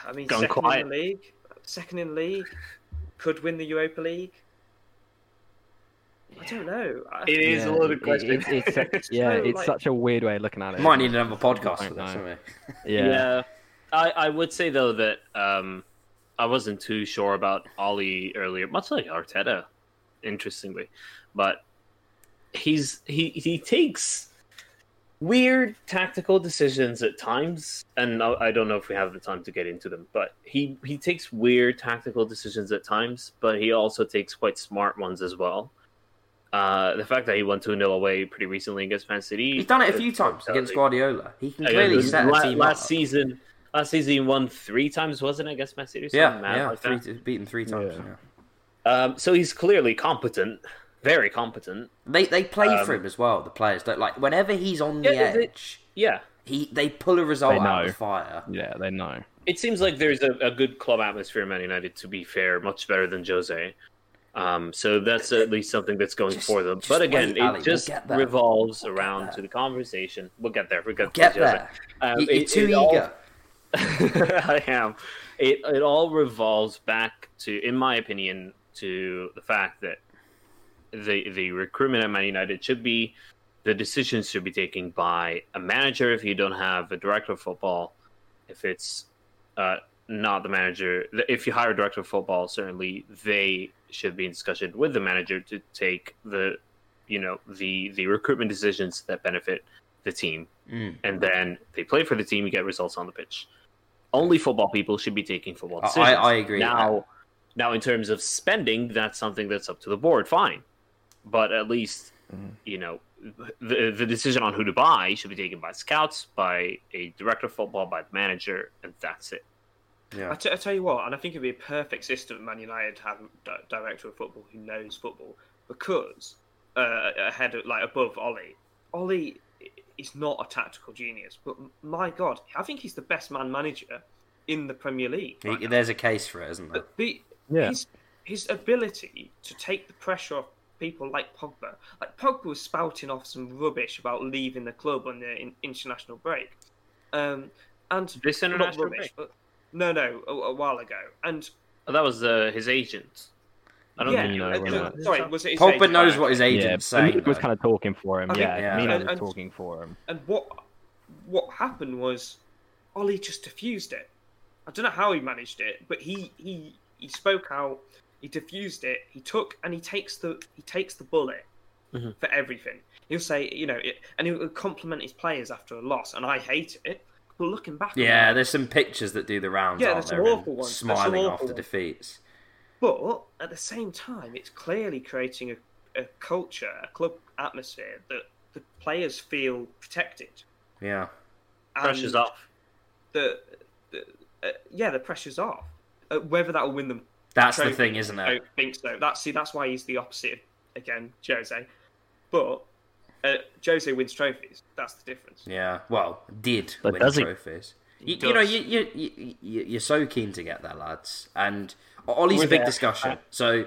I mean, Gone second quiet. in the league, second in the league, could win the Europa League. I don't know. I- It is a Yeah, loaded it- question. it- it's such- yeah, so, it's like- such a weird way of looking at it. Might need another podcast I for don't this, know. Yeah. Yeah, I, I would say though that um, I wasn't too sure about Ole earlier, much like Arteta, interestingly, but he's he he takes weird tactical decisions at times, and I I don't know if we have the time to get into them, but he he takes weird tactical decisions at times, but he also takes quite smart ones as well. Uh, the fact that he won 2 0 away pretty recently against Man City. He's done it a few times uh, against Guardiola. He can I clearly guess set a team last up. season. Last season, he won three times, wasn't it, against Man City? Yeah, yeah, like three, beaten three times. Yeah. yeah. Um, so he's clearly competent, very competent. They they play Um, for him as well. The players don't like whenever he's on the Yeah, they- edge. Yeah, He they pull a result out of know. the fire. Yeah, they know. it seems like there's a, a good club atmosphere in Man United. To be fair, much better than Jose. Um, so that's at least something that's going Just- for them. But again, wait, Ali, we'll it just revolves We'll around to the conversation. We'll get there. We'll get, Get to Jose. there. Um, You- You're it- too it all- eager. I am. It it all revolves back to, in my opinion, to the fact that the the recruitment at Man United should be the decisions should be taken by a manager if you don't have a director of football. If it's uh, not the manager, if you hire a director of football, certainly they should be in discussion with the manager to take the you know the the recruitment decisions that benefit the team Mm. and then they play for the team. You get results on the pitch. Only football people should be taking football decisions. I agree Now, now in terms of spending, that's something that's up to the board. Fine, but at least Mm-hmm. you know the the decision on who to buy should be taken by scouts, by a director of football, by the manager, and that's it. Yeah. I, t- I tell you what, and I think it'd be a perfect system at Man United to have a director of football who knows football because uh, ahead of like above Ole, Ole is not a tactical genius, but my God, I think he's the best man manager in the Premier League. right He- There's a case for it, isn't there? But the, Yeah. his his ability to take the pressure off people like Pogba, like Pogba was spouting off some rubbish about leaving the club on the in, international break, um, and This not international rubbish, break? but no, no, a, a while ago, and Oh, that was uh, his agent. I don't yeah, think you know. uh, when uh, that- sorry, was it his Pogba agent? knows what his okay. agent's yeah, saying. Luke was kind of talking for him. I think- yeah, Yeah. Mino was and- talking for him. And what what happened was Ole just diffused it. I don't know how he managed it, but he he he spoke out. He diffused it. He took and he takes the he takes the bullet Mhm. for everything. He'll say, you know, it, and he'll compliment his players after a loss, and I hate it. But looking back, Yeah, that- there's some pictures that do the rounds. Yeah, aren't there's some there, and awful ones. There's some Smiling awful after ones. defeats. But at the same time, it's clearly creating a, a culture, a club atmosphere that the players feel protected. Yeah. Pressure's off. The, the uh, yeah, the pressure's off. Uh, whether that will win them, That's the thing, isn't I it? don't think so. That's see, that's why he's the opposite of, again, Jose. But uh, Jose wins trophies. That's the difference. Yeah. Well, did But win does trophies. He You, you know, you, you, you, you- you're so keen to get there, lads. And Ole's a big there. discussion. So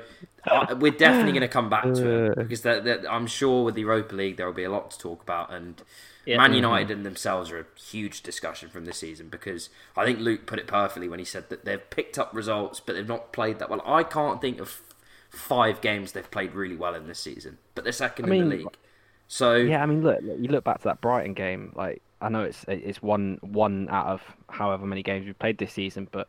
uh, we're definitely going to come back to it because that that- I'm sure with the Europa League there will be a lot to talk about. And Yeah. Man United and themselves are a huge discussion from this season because I think Luke put it perfectly when he said that they've picked up results but they've not played that well. I can't think of five games they've played really well in this season, but they're second I in the league. So Yeah, I mean, look, look, you look back to that Brighton game. Like, I know it's it's one one out of however many games we've played this season, but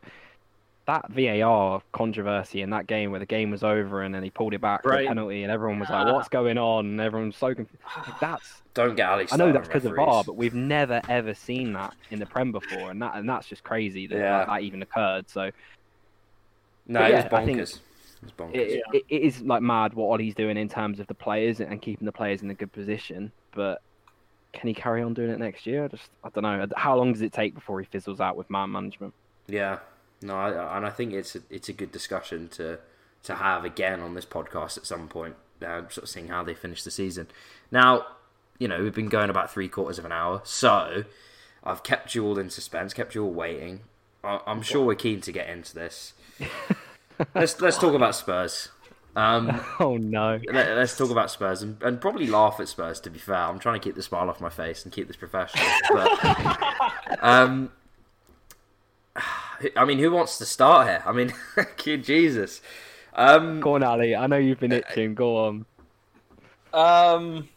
that VAR controversy in that game where the game was over and then he pulled it back for Right. a penalty and everyone was like, Ah. "What's going on?" And everyone's so confused. Like, that's Don't get Ali. I know that's because of. VAR, but we've never ever seen that in the Prem before, and that and that's just crazy that Yeah. that, that even occurred. So no, but it yeah, was I think- bonkers. It was bonkers. it, it, it is like mad what Ole's doing in terms of the players and keeping the players in a good position. But can he carry on doing it next year? I just I don't know. How long does it take before he fizzles out with man management? Yeah, no, I, and I think it's a, it's a good discussion to to have again on this podcast at some point, uh, sort of seeing how they finish the season. Now, you know, we've been going about three quarters of an hour, so I've kept you all in suspense, kept you all waiting. I, I'm sure we're keen to get into this. let's let's talk about Spurs. Um, Oh no! let, us talk about Spurs and, and probably laugh at Spurs. To be fair, I'm trying to keep the smile off my face and keep this professional. But, um, I mean, who wants to start here? I mean, Jesus. Um, Go on, Ali. I know you've been itching. Go on. Um.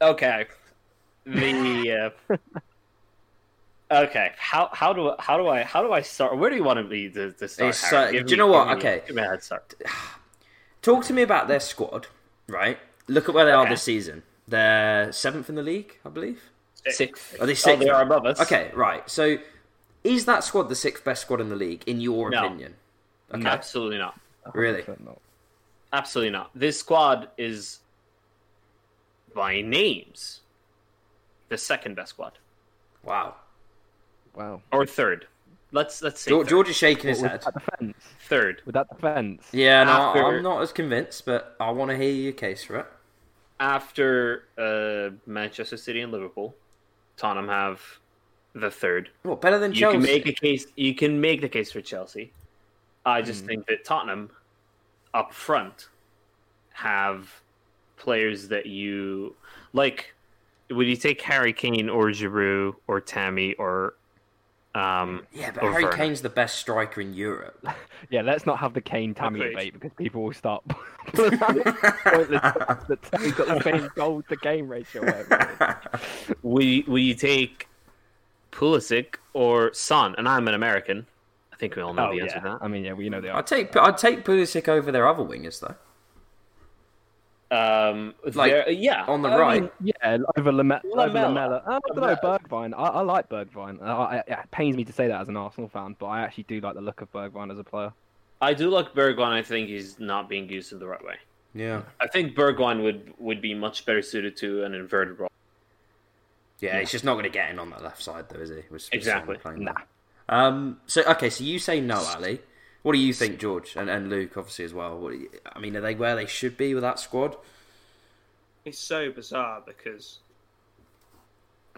Okay. The. Uh, okay. How how do I, how do I how do I start? Where do you want me to, to start? It's, Harry? uh, Give do you know what? me- Okay. Give me a head start. talk to me about their squad. Right, look at where they are this season. They're seventh in the league, I believe. Six. Are they Oh, sixth? they are above us. Okay, right. So, is that squad the sixth best squad in the league, in your No. opinion? Okay, Absolutely not. really? not. Absolutely not. This squad is by names the second best squad Wow. Wow. or third. Let's let's see. George. George is shaking his head. defense. third. With that defense. Yeah, no, After- I'm not as convinced, but I want to hear your case for it. after uh, Manchester City and Liverpool. Tottenham have the third. Well, better than You Chelsea? can make a case. You can make the case for Chelsea. I just Hmm. think that Tottenham, up front, have players that you like. Would you take Harry Kane or Giroud or Tammy or? Um, yeah, but Harry? Kane's the best striker in Europe. Yeah, let's not have the Kane Tammy Agreed. debate because people will start pointless Tammy's got the same goal to game ratio. Is. you, would you take Pulisic or Son? And I'm an American. I think we all know Oh the answer yeah, to that. I mean yeah, we know they are. I'd take I'd take Pulisic over their other wingers though. Um, Like, yeah, on the I right. mean, Yeah, over Lame- over Lamela. Lamela. I don't know Bergwijn. I, I like Bergwijn. I, I, it pains me to say that as an Arsenal fan, but I actually do like the look of Bergwijn as a player. I do like Bergwijn. I think he's not being used in the right way. Yeah, I think Bergwijn would would be much better suited to an inverted role. Yeah, he's just not going to get in on that left side though, is he? With- with Exactly. playing Nah. Um. So okay, so you say no, Ali. What do you think, George, and, and Luke, obviously as well? What you, I mean, are they where they should be with that squad? It's so bizarre because,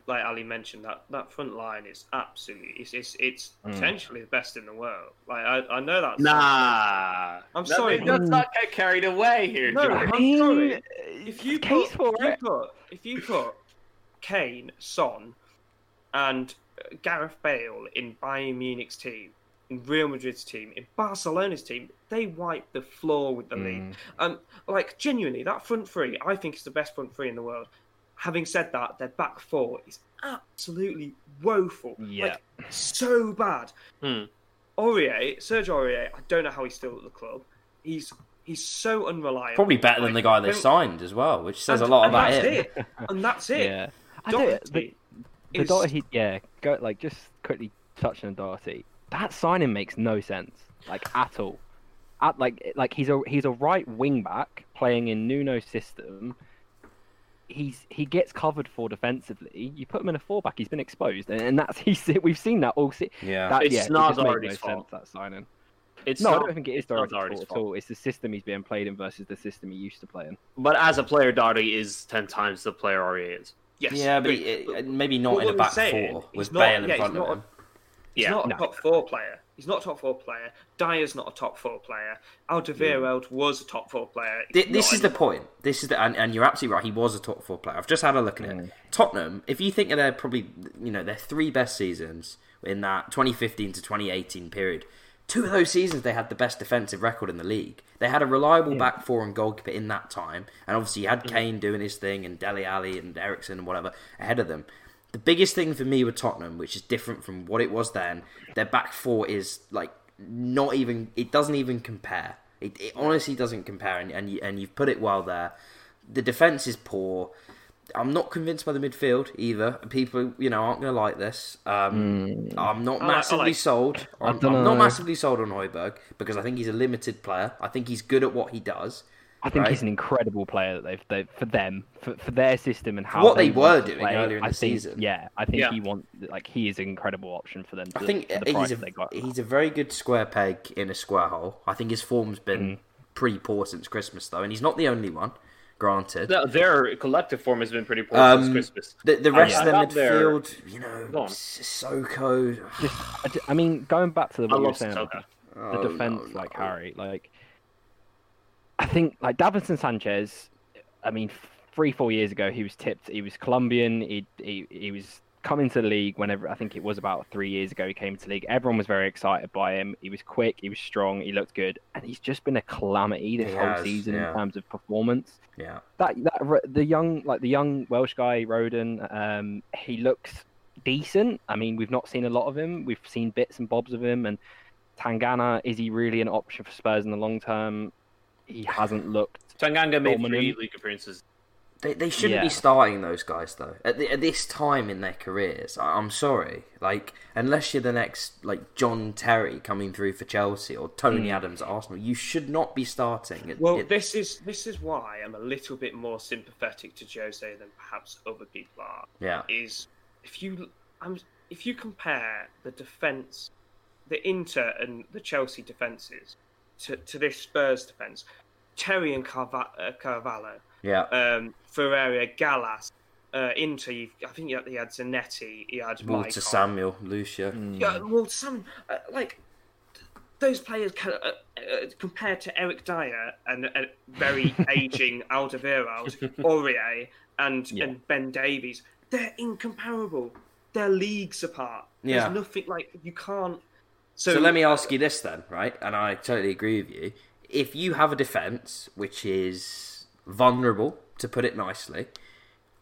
like Ali mentioned, that, that front line is absolutely it's it's, it's Mm. potentially the best in the world. Like I, I know that. Nah, I'm No, sorry. Let's not get carried away here, No, George. I'm sorry. If you case put, for if you it. put if you put Kane, Son, and uh, Gareth Bale in Bayern Munich's team, in Real Madrid's team, in Barcelona's team, they wipe the floor with the league. Mm. Um, like genuinely, that front three, I think is the best front three in the world. Having said that, their back four is absolutely woeful. Yeah. Like, so bad. Hmm. Aurier, Serge Aurier, I don't know how he's still at the club. He's he's so unreliable. Probably better than the guy they signed as well, which says and- a lot and about that's him. it. And that's it. Yeah. I don't, the, Doherty the is- Doherty, yeah, go like just quickly touching on Doherty. That signing makes no sense, like at all. At like like he's a he's a right wing back playing in Nuno's system. He's he gets covered for defensively. You put him in a fullback, he's been exposed, and, and that's he's we've seen that all. Se- Yeah. that, It's yeah, it not just made Doherty's no fault. sense that signing. It's no, not, I don't think it is not Doherty's Doherty's fault at all. It's the system he's being played in versus the system he used to play in. but as a player, Doherty is ten times the player Aurier is. Yes, yeah, but but- he, but- maybe but not in what a I'm back saying, four he's with not- Bale in yeah, he's front not of a- him. He's Yeah, not a no. top four player. He's not a top four player. Dier's not a top four player. Alderweireld mm. was a top four player. He's Th- This not is the point. This is the, and, and you're absolutely right. He was a top four player. I've just had a look at it. Mm. Tottenham. If you think of their probably, you know, their three best seasons in that 2015 to 2018 period, two of those seasons they had the best defensive record in the league. They had a reliable back four and goalkeeper in that time, and obviously you had Kane doing his thing and Dele Alli and Eriksen and whatever ahead of them. The biggest thing for me with Tottenham, which is different from what it was then, their back four is like not even. It doesn't even compare. It, it honestly doesn't compare, and and, you, and you've put it well there. The defense is poor. I'm not convinced by the midfield either. People, you know, aren't going to like this. Um, I'm not I like- I massively like- sold. I'm, I'm dunno. not massively sold on Højbjerg because I think he's a limited player. I think he's good at what he does. I think Right. he's an incredible player that they've, they've for them for, for their system and how what they want were doing play, earlier in I the think, season. Yeah, I think Yeah. he want like he is an incredible option for them. I think for the he's price a, they got. he's a very good square peg in a square hole. I think his form's been Mm. pretty poor since Christmas, though, and he's not the only one. Granted, No, their collective form has been pretty poor Um, since Christmas. the, the rest I of the thought they're- midfield, you know, Go on. Sissoko. Just, I, I mean, going back to the what you were saying about Sissoko. the Oh, defense, no, like. Harry, like I think like Davinson Sanchez. I mean, three four years ago, he was tipped. He was Colombian. He he, he was coming to the league whenever I think it was about three years ago. He came to the league. Everyone was very excited by him. He was quick. He was strong. He looked good, and he's just been a calamity this He whole has, season yeah. in terms of performance. Yeah, That that the young like the young Welsh guy Rodon, um, he looks decent. I mean, we've not seen a lot of him. We've seen bits and bobs of him, and Tanganga is he really an option for Spurs in the long term? He hasn't looked. Tanganga made three league appearances. They, they shouldn't Yeah. be starting those guys though at, the, at this time in their careers. I, I'm sorry, like unless you're the next like John Terry coming through for Chelsea or Tony Mm. Adams at Arsenal, you should not be starting. It- Well, it- this is this is why I'm a little bit more sympathetic to Jose than perhaps other people are. yeah, Is if you I'm if you compare the defense, the Inter and the Chelsea defenses to, to this Spurs defense, Terry and Carva- uh, Carvalho, yeah. um, Ferreira, Gallas, uh, Inter. I think he had, he had Zanetti, he had Walter Maicon. Samuel, Lucio. Yeah, well, some uh, like those players can, uh, uh, compared to Eric Dier and uh, very aging Alderweireld, Aurier, and Yeah. and Ben Davies, they're incomparable. They're leagues apart. Yeah. There's nothing like you can't. So, So, let me ask you this then, right? And I totally agree with you. If you have a defense which is vulnerable, to put it nicely,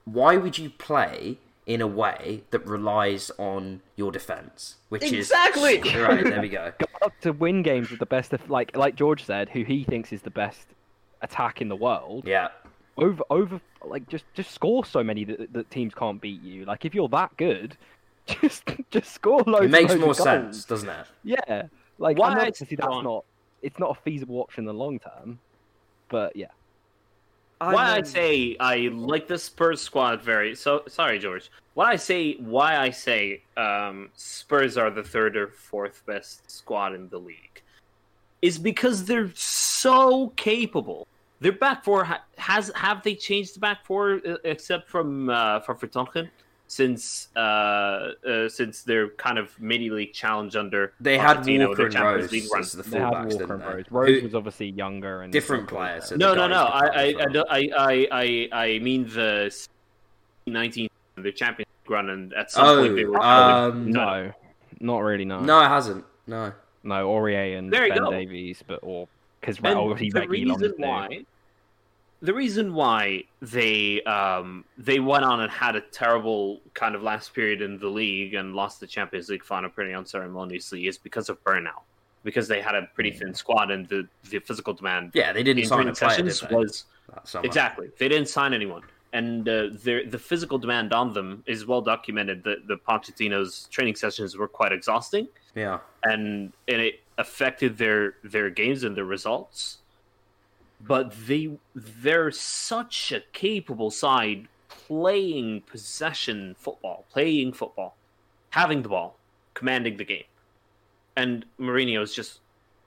why would you play in a way that relies on your defense? Which Exactly! is exactly right. There we go. Got to win games with the best of like like George said, who he thinks is the best attack in the world. Yeah, Over over like just just score so many that, that teams can't beat you. Like if you're that good, just just score loads. it makes and more loads of goals. sense, doesn't it? Yeah, like Why I know I- obviously that's not it's not a feasible option in the long term, but yeah. Why I say I like the Spurs squad very so sorry George. Why I say why I say um, Spurs are the third or fourth best squad in the league is because they're so capable. Their back four ha- has have they changed the back four uh, except from uh, for Vertonghen since uh, uh, since their kind of mini league challenge under They had Pochettino, Walker the and Rose League run. as the They had fullbacks, Walker didn't and they? Rose. Rose Who- was obviously younger and different Walker players, so No, no, no. I, I. I, I, I, I mean the 19 the Champions League run, and at some Oh, point they were. um, No, not really. No, No, it hasn't. No. no. Aurier and There Ben go. Davies, but or because And obviously the Reguilon reason is new. The reason why they um they went on and had a terrible kind of last period in the league and lost the Champions League final pretty unceremoniously is because of burnout. Because they had a pretty thin squad and the, the physical demand Yeah, they didn't in sign a training player, did sessions they? was? Exactly. They didn't sign anyone. And uh, their- the physical demand on them is well documented. That the Pochettino's training sessions were quite exhausting, Yeah. and and it affected their their games and their results. But they they're such a capable side playing possession football, playing football, having the ball, commanding the game, and Mourinho is just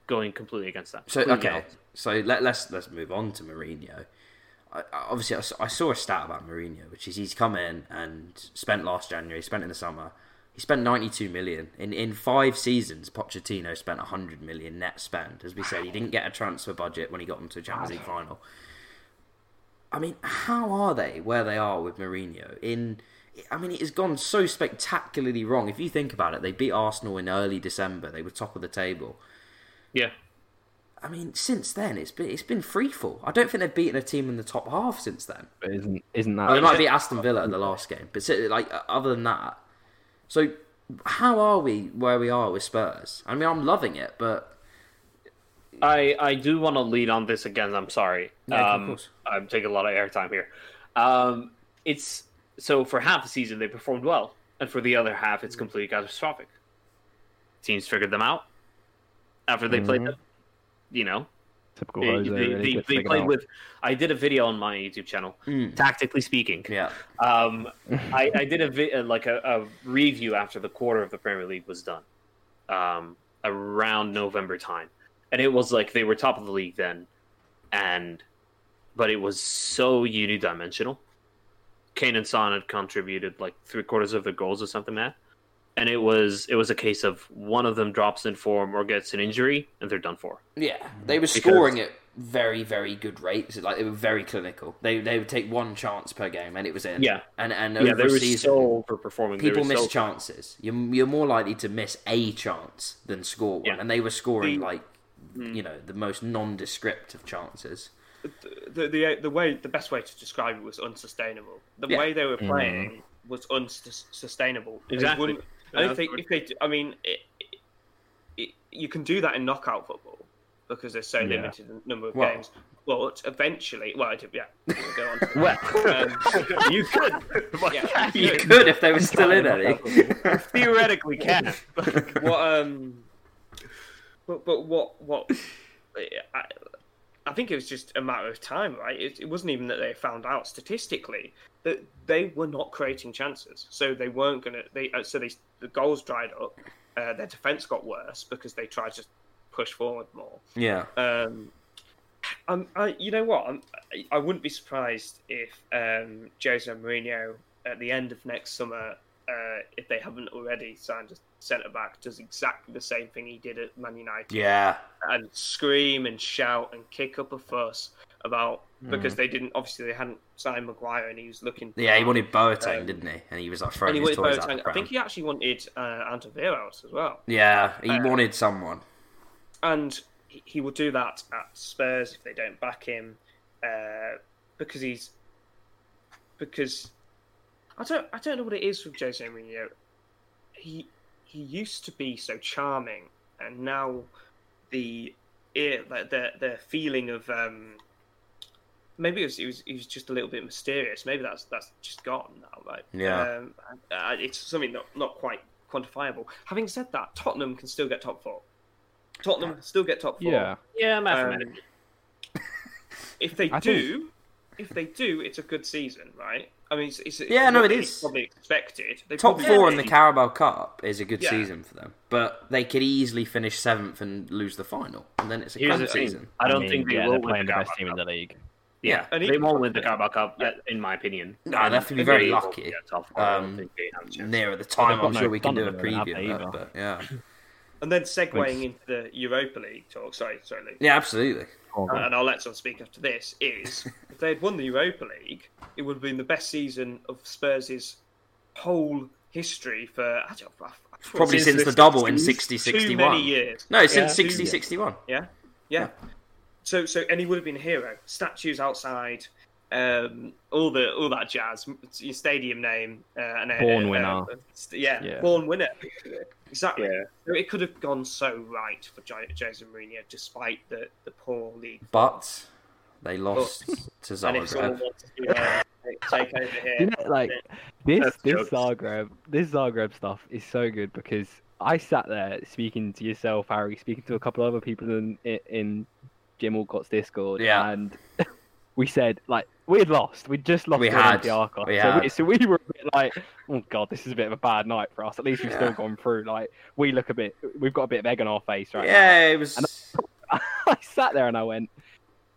going completely against that. So okay, opposite. so let, let's let's move on to Mourinho. I, obviously, I saw, I saw a stat about Mourinho, which is he's come in and spent last January, spent in the summer. He spent 92 million in in five seasons. Pochettino spent 100 million net spend. As we said, he didn't get a transfer budget when he got into a Champions League final. I mean, how are they where they are with Mourinho? In, I mean, it has gone so spectacularly wrong. If you think about it, they beat Arsenal in early December. They were top of the table. yeah. I mean, since then it's been it's been free fall. I don't think they've beaten a team in the top half since then. But isn't isn't that Oh, they might be Aston Villa in the last game, but like other than that, so how are we where we are with Spurs? I mean, I'm loving it, but I I do want to lead on this again. I'm sorry. Yeah, of um, course. I'm taking a lot of airtime here. Um, it's so for half the season they performed well, and for the other half it's completely catastrophic. Teams figured them out after they played Mhm. them. You know, Typical they, Jose, they, really they, they played out. with. I did a video on my YouTube channel, Mm. tactically speaking. yeah, Um, I, I did a vi- uh, like a, a review after the quarter of the Premier League was done, um, around November time, and it was like they were top of the league then, and but it was so unidimensional. Kane and Son had contributed like three quarters of the goals or something like that, and it was it was a case of one of them drops in form or gets an injury and they're done for. yeah. They were Because- scoring at very, very good rates. Like they were very clinical. They they would take one chance per game, and it was in. Yeah. and and yeah, over they were season, so overperforming. People miss so- chances. You're you're more likely to miss a chance than score one, Yeah. and they were scoring The- like hmm. you know the most nondescript of chances. the, the uh, the way the best way to describe it was unsustainable. The Yeah. way they were hmm. playing was unsustainable. They Exactly. Wouldn't- I Yeah, don't think if they. I mean, it, it, it, you can do that in knockout football because there's so Yeah. limited a number of Well. games. But eventually, well, yeah, we'll go on. to Well. Um, you could, Yeah. You could if they were still in it. theoretically can. what um but but what what I, I think it was just a matter of time right? It, it wasn't even that they found out statistically that they were not creating chances. So they weren't gonna they uh, so they the goals dried up uh, their defense got worse because they tried to push forward more. Yeah, um I'm, I, you know what? I'm, I- I wouldn't be surprised if um, Jose Mourinho at the end of next summer, uh, if they haven't already signed a centre back, does exactly the same thing he did at Man United yeah. and scream and shout and kick up a fuss about because Mm. they didn't obviously they hadn't signed Maguire and he was looking. Yeah, he wanted Boateng, Um, didn't he? And he was like throwing his toys Boateng. I think he actually wanted uh, Antivirus as well. Yeah, he Uh, wanted someone. and he- he will do that at Spurs if they don't back him, uh, because he's because I don't I don't know what it is with Jose Mourinho. He he used to be so charming, and now the the the, the feeling of um, maybe it was, it was he was just a little bit mysterious. Maybe that's that's just gone now, right? Yeah. um, uh, it's something not not quite quantifiable. Having said that, Tottenham can still get top four. Tottenham can still get top four. Yeah, Yeah, Um, if they I do, if they do, it's a good season, right? I mean, it's, it's Yeah, no, what it they is. Probably expected. They Top probably four in the. Carabao Cup is a good Yeah. season for them, but they could easily finish seventh and lose the final, and then it's a Here's the season. I don't mean, think they yeah, will they're win playing the the best Carabao team in the league. Yeah, And they won't win the Carabao Cup, in my opinion. No, they have to be very lucky. get top four. I don't Um, think they have a chance. Nearer the time, I'm no sure we can do a preview of that, but yeah, And then segueing into the Europa League talk. Sorry, sorry, Luke. yeah, absolutely. Oh, and I'll let someone speak after this. Is if they had won the Europa League, it would have been the best season of Spurs' whole history for I don't, I, I, Probably Since since the the double in 60s, 60 too many 61. years. No, since Yeah. 60 61. Yeah, yeah. So, so, and he would have been a hero. Statues outside, um, all the all that jazz. Your stadium name, uh, and a- Born uh, winner. uh, yeah, Yeah. born winner. Exactly. Yeah. So it could have gone so right for Jo- Jose Mourinho, despite the, the poor league. But they lost to and if someone Zagreb. wants to uh, take over here, You know, like this That's this jokes. Zagreb this Zagreb stuff is so good because I sat there speaking to yourself, Harry, speaking to a couple other people in in Jim Alcott's Discord, Yeah. and we said like we had lost, we'd just lost We had. Olympiacos. We so, had. we, so we were a bit like, oh god, this is a bit of a bad night for us. At least we've Yeah. still gone through. Like we look a bit, we've got a bit of egg on our face right now. Yeah, it was. I sat there and I went,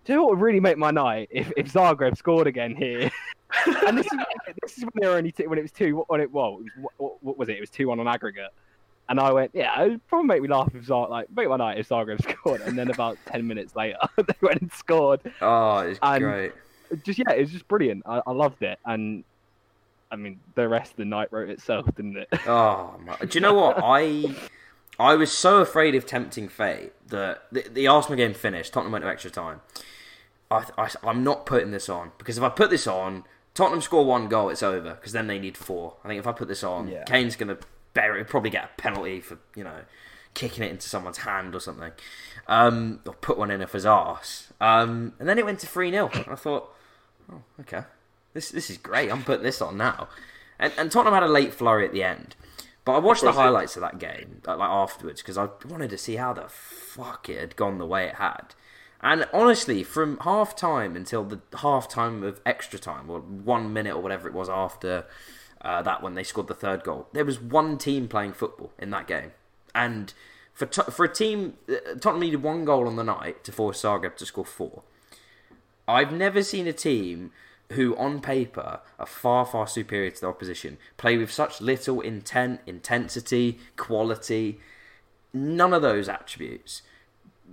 do you know what would really make my night if, if Zagreb scored again here? and this is, this is when they were only two, when it was two. What it well, it was, what, what was it? It was two one on aggregate. And I went, yeah, it would probably make me laugh if Zagreb, like make my night if Zagreb scored. And then about ten minutes later, they went and scored. Oh, it's And- great. Just yeah, it was just brilliant. I, I loved it. And I mean, the rest of the night wrote itself, didn't it? Oh, my. do you know what I? I was so afraid of tempting fate that the, the Arsenal game finished. Tottenham went to extra time. I, I, I'm not putting this on because if I put this on, Tottenham score one goal, it's over because then they need four. I think if I put this on, Yeah. Kane's gonna bury, probably get a penalty for you know kicking it into someone's hand or something, um, or put one in off his arse. Um, and then it went to three 0 I thought, oh, okay, this this is great. I'm putting this on now. And, and Tottenham had a late flurry at the end, but I watched the highlights of that game like, like afterwards because I wanted to see how the fuck it had gone the way it had. And honestly, from half time until the half time of extra time, or one minute or whatever it was after uh, that when they scored the third goal, there was one team playing football in that game. And for for a team, uh, Tottenham needed one goal on the night to force Zagreb to score four. I've never seen a team who, on paper, are far, far superior to the opposition, play with such little intent, intensity, quality, none of those attributes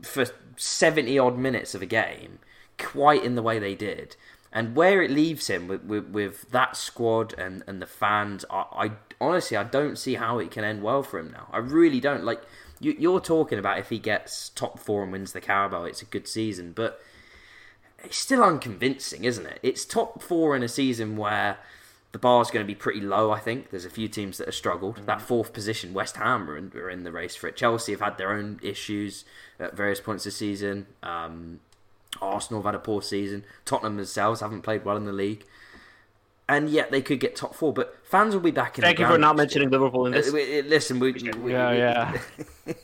for 70 odd minutes of a game, quite in the way they did. And where it leaves him with, with, with that squad and, and the fans, I, I honestly I don't see how it can end well for him now. I really don't. Like you, you're talking about if he gets top four and wins the Carabao, it's a good season, but it's still unconvincing, isn't it? It's top four in a season where the bar's going to be pretty low. I think there's a few teams that have struggled. That fourth position, West Ham are in, are in the race for it. Chelsea have had their own issues at various points this season. Um, Arsenal have had a poor season. Tottenham themselves haven't played well in the league, and yet they could get top four. But fans will be back in. The world. Thank you for not mentioning Liverpool in this. Uh, Listen, we, we, Yeah, we-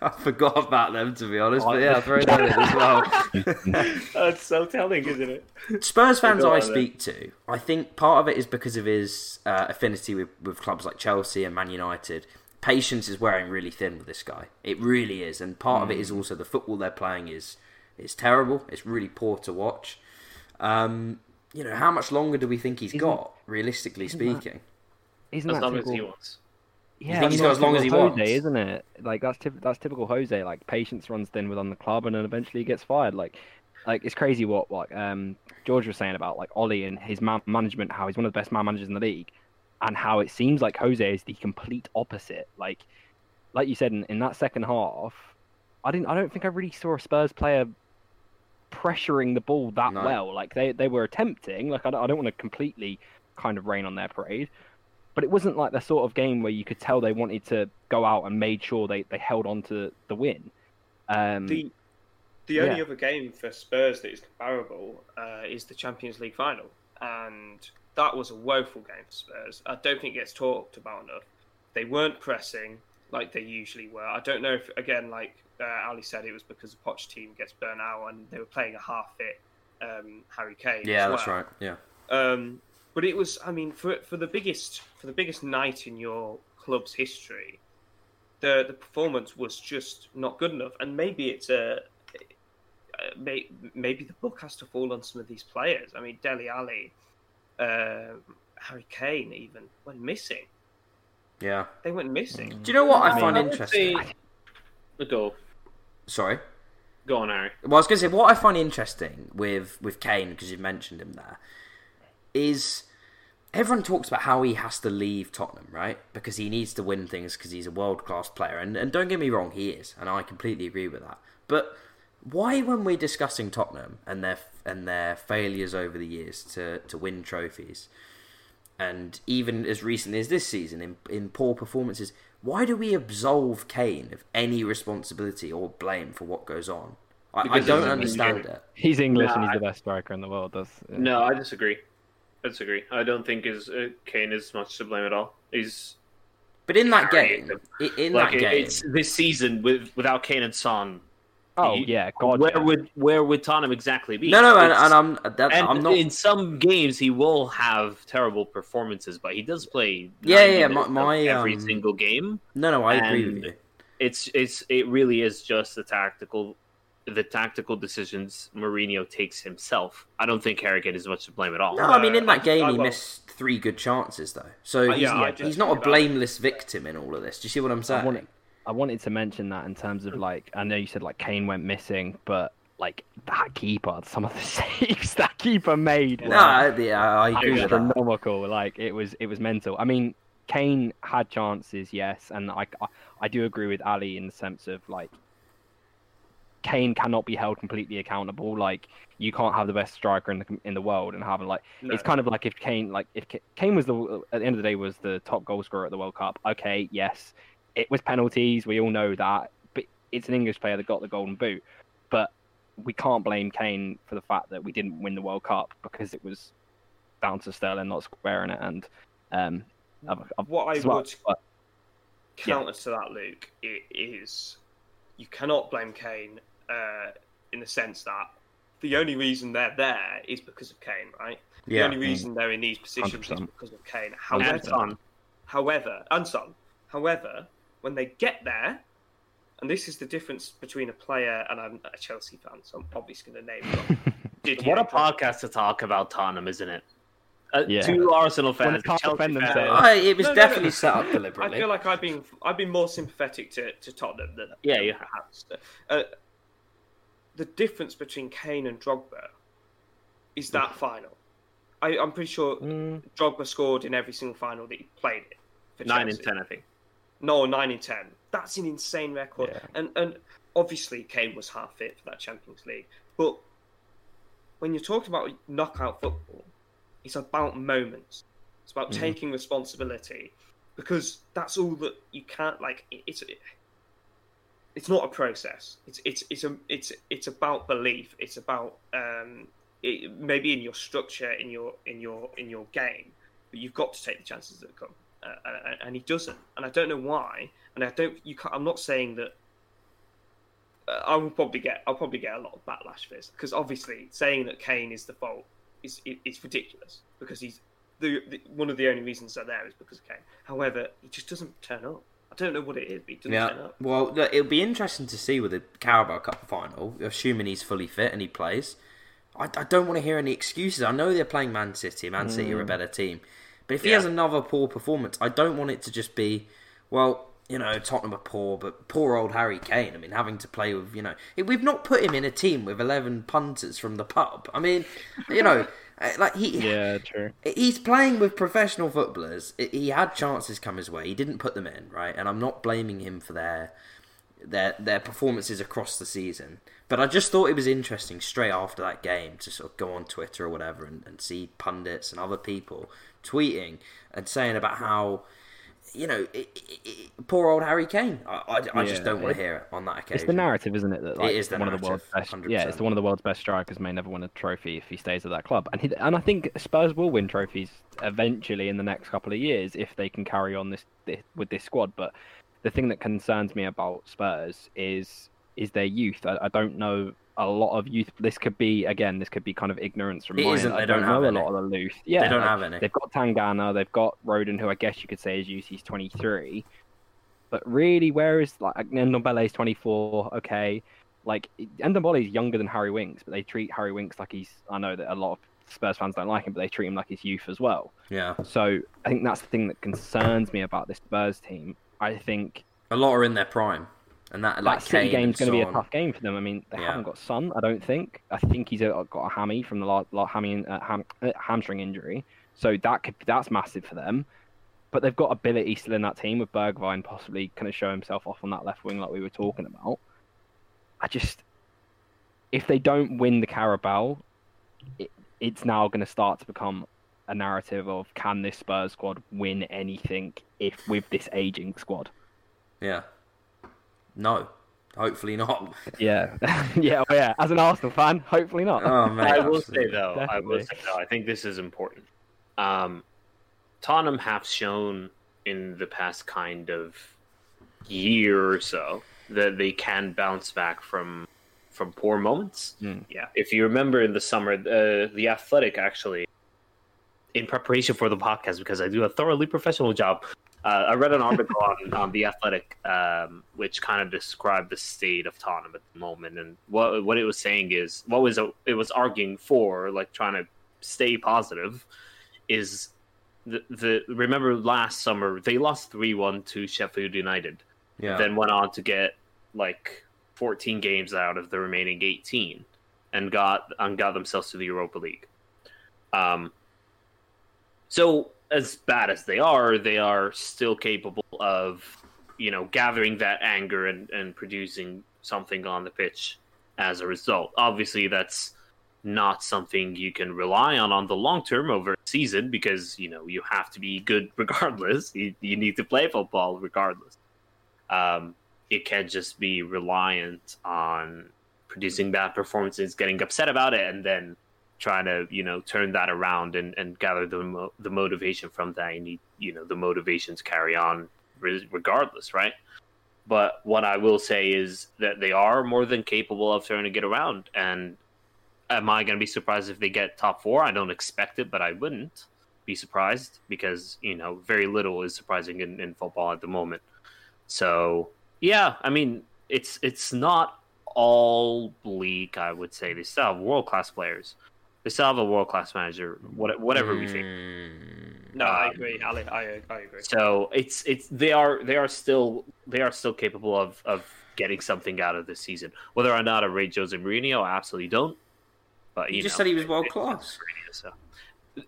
I forgot about them to be honest, but yeah, I'll throw that in as well. That's so telling, isn't it? Spurs fans Go I speak to, I think part of it is because of his uh, affinity with, with clubs like Chelsea and Man United. Patience is wearing really thin with this guy. It really is, and part of it is Mm. also the football they're playing is is terrible. It's really poor to watch. Um, you know, how much longer do we think he's got, realistically speaking? Isn't As that long as he wants. Yeah, think he's I got as long as he typical wants? Isn't it? Like that's typ- that's typical Jose. Like patience runs thin within the club, and then eventually he gets fired. Like, like it's crazy what like um George was saying about like Ole and his man- management, how he's one of the best man managers in the league, and how it seems like Jose is the complete opposite. Like, like you said in, in that second half, I didn't. I don't think I really saw a Spurs player pressuring the ball that No. well. Like they they were attempting. Like I don't, I don't want to completely kind of rain on their parade but it wasn't like the sort of game where you could tell they wanted to go out and made sure they, they held on to the win. Um, The the only Yeah. other game for Spurs that is comparable uh, is the Champions League final, and that was a woeful game for Spurs. I don't think it gets talked about enough. They weren't pressing like they usually were. I don't know if again, like uh, Ali said, it was because the Poch team gets burnt out and they were playing a half fit um, Harry Kane. Yeah, as that's well. right. Yeah. Um, but it was, I mean, for for the biggest for the biggest night in your club's history, the the performance was just not good enough. And maybe it's a uh, may, maybe the book has to fall on some of these players. I mean, Dele Alli, uh, Harry Kane, even went missing. Yeah. They went missing. Do you know what I, I find mean, I interesting? Go, Sorry. go on, Harry. Well, I was going to say what I find interesting with with Kane because you've mentioned him there is everyone talks about how he has to leave Tottenham, right? Because he needs to win things because he's a world class player, and and don't get me wrong, he is, and I completely agree with that. But why, when we're discussing Tottenham and their and their failures over the years to to win trophies, and even as recently as this season in in poor performances, why do we absolve Kane of any responsibility or blame for what goes on? I, I don't understand English. it. he's English Nah, and he's I- the best striker in the world. That's No, I disagree. I disagree. I don't think is uh, Kane is much to blame at all. He's But in that game, i- in like that game, it's this season with without Kane and Son. Oh yeah, God. where yeah. would where would Tottenham exactly be? no, no, and, and I'm that, and I'm not. in some games he will have terrible performances, but he does play. Yeah, yeah, my- my, every um, single game. No, no, I agree with you. It's it's it really is just the tactical, the tactical decisions Mourinho takes himself. I don't think Harry Kane is much to blame at all. No, I mean in I- that game I he will- mist three good chances though, so Uh, he's, yeah, I he's not a agree with blameless victim in all of this. Do you see what I'm saying? I wanted to mention that in terms of like I know you said like Kane went missing, but like that keeper, some of the saves that keeper made. No, I, yeah, I agree it with that. astronomical. Like it was, it was mental. I mean, Kane had chances, yes, and I, I, I do agree with Ali in the sense of like Kane cannot be held completely accountable. Like you can't have the best striker in the in the world and have like No. it's kind of like if Kane like if Kane was the at the end of the day was the top goal scorer at the World Cup. Okay, yes, it was penalties. We all know that, but it's an English player that got the golden boot. But we can't blame Kane for the fact that we didn't win the World Cup because it was down to Sterling not squaring it and um. I've, I've, What I would but- Yeah. counter to that, Luke, it is you cannot blame Kane uh, in the sense that the only reason they're there is because of Kane, right? The Yeah. only reason they're in these positions is 100%. because of Kane. And However, Son. however, and Son. However, when they get there, and this is the difference between a player and I'm a Chelsea fan, so I'm obviously going to name drop. Didier What a Drogba. podcast to talk about Tottenham, isn't it? Uh, Yeah. Two Arsenal fans, can't defend fans. themselves. Oh, it was No, no, definitely no. set up deliberately. I feel like I've been I've been more sympathetic to, to Tottenham than Yeah, yeah. perhaps. Uh, the difference between Kane and Drogba is that final. I, I'm pretty sure Mm, Drogba scored in every single final that he played in. For Nine and ten, I think. No, nine in ten. That's an insane record. Yeah. And and obviously Kane was half fit for that Champions League. But when you're talking about knockout football, it's about moments. It's about Mhm. taking responsibility because that's all that you can't like. it- It's it's not a process. It's it's it's a it's it's about belief. It's about um it, maybe in your structure in your in your in your game, but you've got to take the chances that come. Uh, and- he doesn't, and I don't know why. And I don't. You can't, I'm not saying that. Uh, I will probably get. I'll probably get a lot of backlash for this because obviously saying that Kane is the fault is it, it's ridiculous because he's the, the one of the only reasons they're there is because of Kane. However, he just doesn't turn up. I don't know what it is, but he doesn't turn Yeah. up. Well, look, it'll be interesting to see with the Carabao Cup final, assuming he's fully fit and he plays. I, I don't want to hear any excuses. I know they're playing Man City. Man City are a better team. But if he has another poor performance, I don't want it to just be, well, you know, Tottenham are poor, but poor old Harry Kane. I mean, having to play with, you know, we've not put him in a team with 11 punters from the pub. I mean, you know, eh, like he. yeah, true. He's playing with professional footballers. He had chances come his way. He didn't put them in, right? And I'm not blaming him for their their their performances across the season. But I just thought it was interesting straight after that game to sort of go on Twitter or whatever and, and see pundits and other people tweeting and saying about how you know i i i poor old Harry Kane. I, I, I just Yeah, don't want to hear it on that occasion. It's the narrative, isn't it? That like, is the one of the world's narrative, best. Yeah, it's the one of the world's best strikers may never win a trophy if he stays at that club, and he, and I think Spurs will win trophies eventually in the next couple of years if they can carry on this, this with this squad. But the thing that concerns me about Spurs is is their youth. I, I don't know a lot of youth. This could be again. This could be kind of ignorance from It my isn't, they don't don't know have a lot of the youth. Yeah, they don't like, have any. They've got Tanganga, they've got Rodon, who I guess you could say is youth. He's 23. But really, where is like Ndombele is 24? Okay, like Ndombele's younger than Harry Winks, but they treat Harry Winks like he's. I know that a lot of Spurs fans don't like him, but they treat him like he's youth as well. Yeah, So I think that's the thing that concerns me about this Spurs team. I think a lot are in their prime, and that like that City Kane game's going to be a tough game for them. I mean, they Yeah. haven't got Son, I don't think. I think he's got a hammy from the la- la- hammy, uh, ham- uh, hamstring injury, so that could that's massive for them. But they've got ability still in that team with Bergwijn possibly kind of show himself off on that left wing like we were talking about. I just, if they don't win the Carabao, it, it's now going to start to become a narrative of can this Spurs squad win anything if with this aging squad? Yeah. No. Hopefully not. Yeah, yeah, oh yeah. As an Arsenal fan, hopefully not. Oh man. I will say absolutely. though, I will say though, I think this is important. Um, Tottenham have shown in the past kind of year or so that they can bounce back from from poor moments. Mm. Yeah. If you remember in the summer, uh, the Athletic actually, in preparation for the podcast, because I do a thoroughly professional job, uh, I read an article on, on the Athletic, um, which kind of described the state of Tottenham at the moment, and what what it was saying is what was it was arguing for, like trying to stay positive, is the the remember last summer they lost three one to Sheffield United Yeah. then went on to get like 14 games out of the remaining 18 and got and got themselves to the Europa League. Um, so as bad as they are, they are still capable of, you know, gathering that anger and, and producing something on the pitch as a result. Obviously, that's not something you can rely on on the long term over a season because you know you have to be good regardless. You, you need to play football regardless. Um, you can't just be reliant on producing bad performances, getting upset about it, and then trying to you know turn that around and, and gather the mo- the motivation from that. Need you know the motivations carry on re- regardless, right? But what I will say is that they are more than capable of trying to get around. And am I going to be surprised if they get top four? I don't expect it, but I wouldn't be surprised because you know very little is surprising in, in football at the moment. So yeah, I mean it's it's not all bleak. I would say they still have world class players. They still have a world class manager. What, whatever we think. Mm, No, I Um, agree, Ali. I, I agree. So it's it's they are they are still they are still capable of of getting something out of this season. Whether or not I rate Jose Mourinho, I absolutely don't. But you, You just know, said he was world class. Mourinho, so.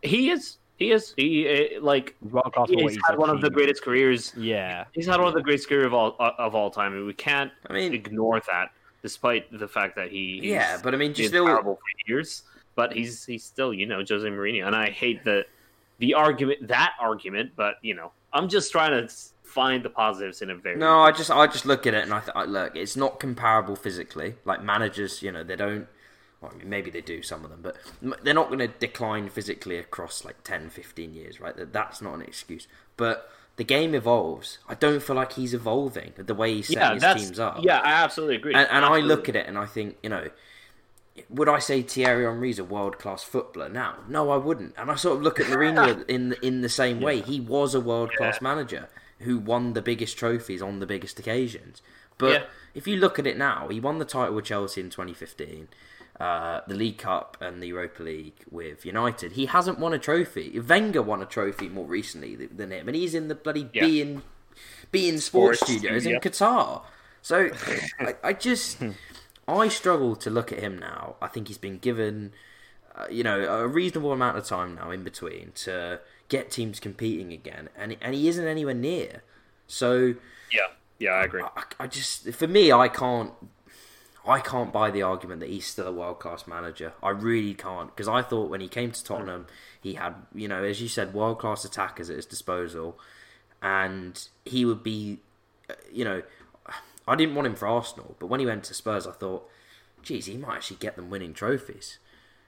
He is. He is. He eh, like He's world class he's he's had one of the greatest careers. Yeah. He's had one of the greatest career of all of all time, and we can't I mean, ignore that, despite the fact that he yeah, but I mean, just still, terrible for years. But he's he's still you know Jose Mourinho, and I hate the the argument that argument. But you know, I'm just trying to find the positives in a very No, I just I just look at it and I, th- I look. It's not comparable physically. Like managers, you know, they don't. Well, I mean, maybe they do some of them, but they're not going to decline physically across like 10, 15 years, right? That that's not an excuse. But the game evolves. I don't feel like he's evolving the way he's setting yeah his teams up. yeah I absolutely agree. and, and I look at it and I think, you know, would I say Thierry Henry's a world class footballer now? No, I wouldn't. And I sort of look at Mourinho in the, in the same way. He was a world class manager who won the biggest trophies on the biggest occasions. But Yeah. if you look at it now, he won the title with Chelsea in 2015. Uh, the League Cup and the Europa League with United. He hasn't won a trophy. Wenger won a trophy more recently than him, and he's in the bloody Yeah. being being sports, Sports studios studio. in Qatar. So I, I just I struggle to look at him now. I think he's been given uh, you know a reasonable amount of time now in between to get teams competing again, and and he isn't anywhere near. So yeah yeah I agree. I, I just for me I can't I can't buy the argument that he's still a world class manager. I really can't because I thought when he came to Tottenham he had you know as you said world class attackers at his disposal, and he would be uh, you know I didn't want him for Arsenal, but when he went to Spurs I thought, geez, he might actually get them winning trophies.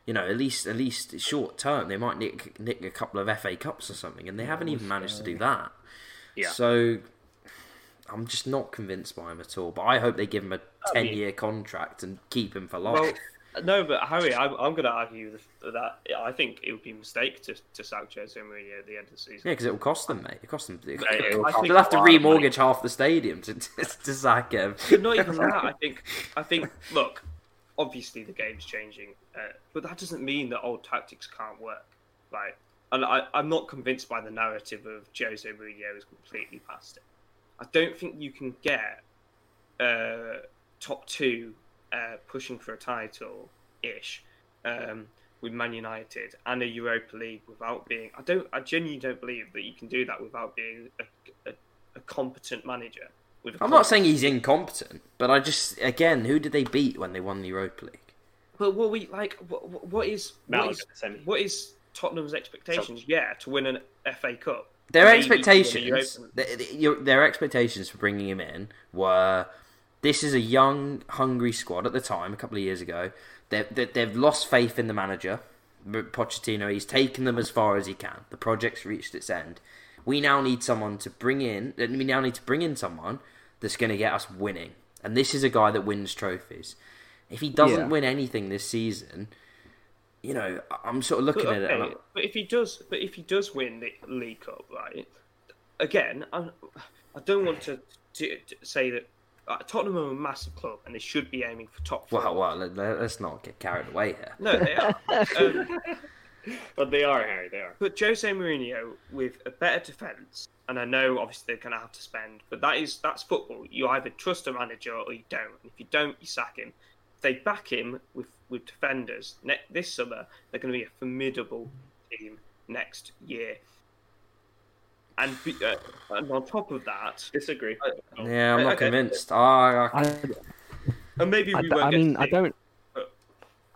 You know, at least at least short term, they might nick nick a couple of FA Cups or something, and they haven't even managed to do that. Yeah. So I'm just not convinced by him at all. But I hope they give him a ten year contract and keep him for life. Well, no, but Harry, I'm, I'm going to argue that I think it would be a mistake to, to sack Jose Mourinho at the end of the season. yeah, because it will cost them, mate. It cost them. it will I cost They'll have to remortgage half the stadium to, to, to sack him. But not even that. I think. I think. Look, obviously the game's changing, uh, but that doesn't mean that old tactics can't work. Right? And I, I'm not convinced by the narrative of Jose Mourinho is completely past it. I don't think you can get uh, top two uh, pushing for a title ish um, with Man United and a Europa League without being. I don't. I genuinely don't believe that you can do that without being a, a, a competent manager. With a I'm not saying he's incompetent, but I just again, who did they beat when they won the Europa League? But what we like, what, what- what is what Malaga, is, semi. what is Tottenham's expectations? Yeah, to win an FA Cup. Their Maybe to the expectations, Europa- th- th- your- their expectations for bringing him in were, this is a young, hungry squad at the time, a couple of years ago. They've, they- they've lost faith in the manager, Pochettino. He's taken them as far as he can. The project's reached its end. We now need someone to bring in. We now need to bring in someone that's going to get us winning. And this is a guy that wins trophies. If he doesn't Yeah. win anything this season, you know, I'm sort of looking But, at it. Okay, but if he does, but if he does win the League Cup, right? Again, I, I don't want to, to, to say that uh, Tottenham are a massive club and they should be aiming for top four. well, well, let- let's not get carried away here. No, they are. um, But they are Harry. They are. But Jose Mourinho with a better defence, and I know obviously they're going to have to spend, but that is that's football. You either trust a manager or you don't. And if you don't, you sack him. If they back him with with defenders ne- this summer, they're going to be a formidable team next year. And, be, uh, and on top of that, Disagree. uh, Yeah, I'm not okay, convinced. I, I, I, And maybe we d- won't I mean, to I don't.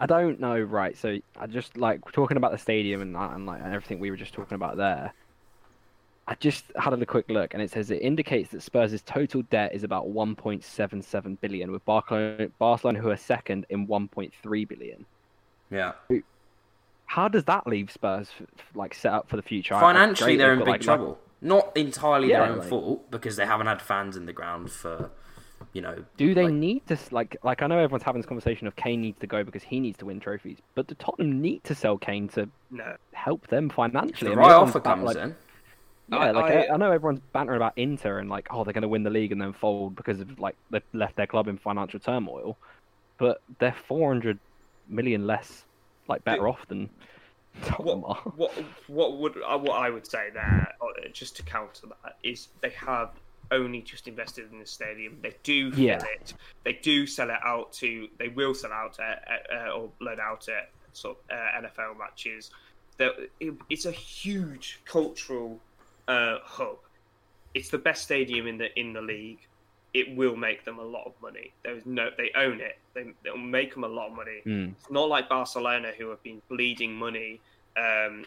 I don't know, right? So I just like talking about the stadium and, that and like and everything we were just talking about there. I just had a quick look, and it says it indicates that Spurs' total debt is about 1.77 billion, with Barcelona, Barcelona who are second in 1.3 billion. Yeah. How does that leave Spurs f- f- like set up for the future? I- I- Financially, great, they're in big like, trouble. Not entirely Yeah, their own like- fault because they haven't had fans in the ground for, you know. Do they like- need to like like I know everyone's having this conversation of Kane needs to go because he needs to win trophies, but do Tottenham need to sell Kane to No. help them financially? the right everyone's offer comes like, in. Yeah, I- like I- I, I know everyone's bantering about Inter and like, oh, they're going to win the league and then fold because of like they've left their club in financial turmoil, but they're 400 million less, like better off than Tottenham What, what what would uh, what I would say there, uh, just to counter that, is they have only just invested in the stadium. They do fill Yeah. it. They do sell it out to. They will sell out at, at, uh, or load out at sort of, uh, NFL matches. It, it's a huge cultural uh, hub. It's the best stadium in the in the league. It will make them a lot of money. There is no. They own it. They, it'll make them a lot of money. Mm. It's not like Barcelona who have been bleeding money, um,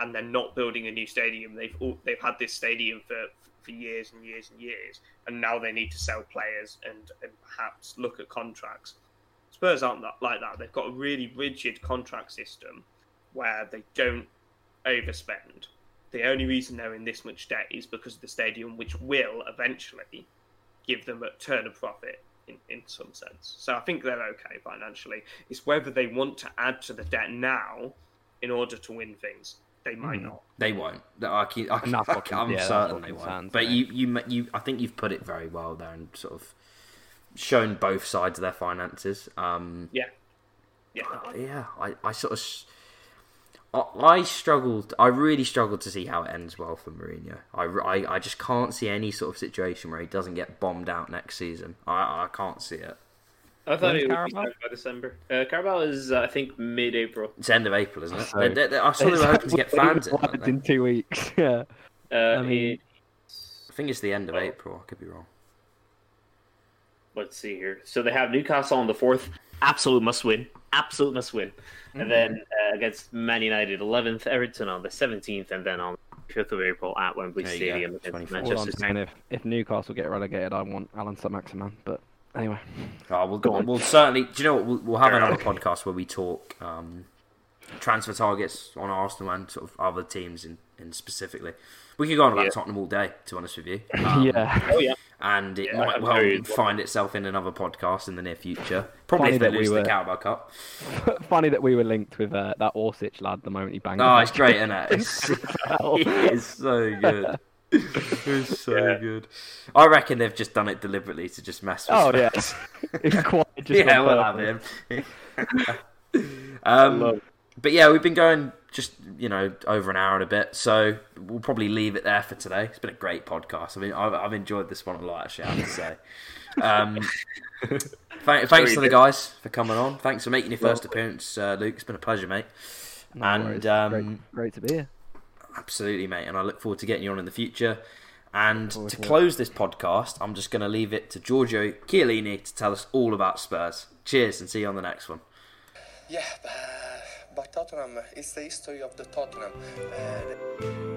and they're not building a new stadium. They've all, they've had this stadium for, for years and years and years, and now they need to sell players and, and perhaps look at contracts. Spurs aren't that, like that. They've got a really rigid contract system where they don't overspend. The only reason they're in this much debt is because of the stadium, which will eventually give them a turn of profit in, in some sense. So I think they're okay financially. It's whether they want to add to the debt now in order to win things. They might Mhm. not. They won't. I keep, I, And that's what con- I'm yeah, that's certain they won't. concerns But me. you, you, you, I think you've put it very well there and sort of shown both sides of their finances. Um, Yeah. Yeah. yeah, I, I sort of, s- I, I struggled. I really struggled to see how it ends well for Mourinho. I, I, I just can't see any sort of situation where he doesn't get bombed out next season. I, I can't see it. I thought When's it would be Carabao? started by December. Uh, Carabao is, uh, I think, mid-April. It's end of April, isn't it? So- They- they- they- I saw they were hoping to get fans in. in two weeks. Yeah. Uh, I mean- I think it's the end of Oh. April. I could be wrong. let's see here. So they have Newcastle on the fourth. Absolute must win. Absolute must win. And then uh, against Man United, 11th, Everton on the 17th, and then on 5th of April at Wembley There Stadium against 24th. All I'm Manchester saying, City. if, if Newcastle get relegated, I want Alan Maximan. But anyway, Oh, we'll, Go on. we'll certainly. Do you know what? We'll, we'll have Yeah. another podcast where we talk um, transfer targets on Arsenal and sort of other teams in, in specifically. We could go on about Yeah. Tottenham all day, to be honest with you. Um, yeah. Oh, yeah. And it Yeah, might well find itself in another podcast in the near future. Probably Funny if they that we lose the were- Carabao Cup. Funny that we were linked with uh, that Orsic lad the moment he banged. Oh, it's great, isn't it? It's, it is so good. It's so Yeah. good. I reckon they've just done it deliberately to just mess with Oh yeah, it's quite just yeah, we'll have him. um, but yeah, we've been going just you know over an hour and a bit, so we'll probably leave it there for today. It's been a great podcast. I mean, I've, I've enjoyed this one a lot. Actually, I have to say. Um, thank, thanks to the guys for coming on. Thanks for making your first appearance, uh, Luke. It's been a pleasure, mate. No And, um, great, great to be here. Absolutely, mate. And I look forward to getting you on in the future. And forward to to it. close this podcast, I'm just going to leave it to Giorgio Chiellini to tell us all about Spurs. Cheers, and see you on the next one. Yeah, but Tottenham, it's the history of the Tottenham. Uh,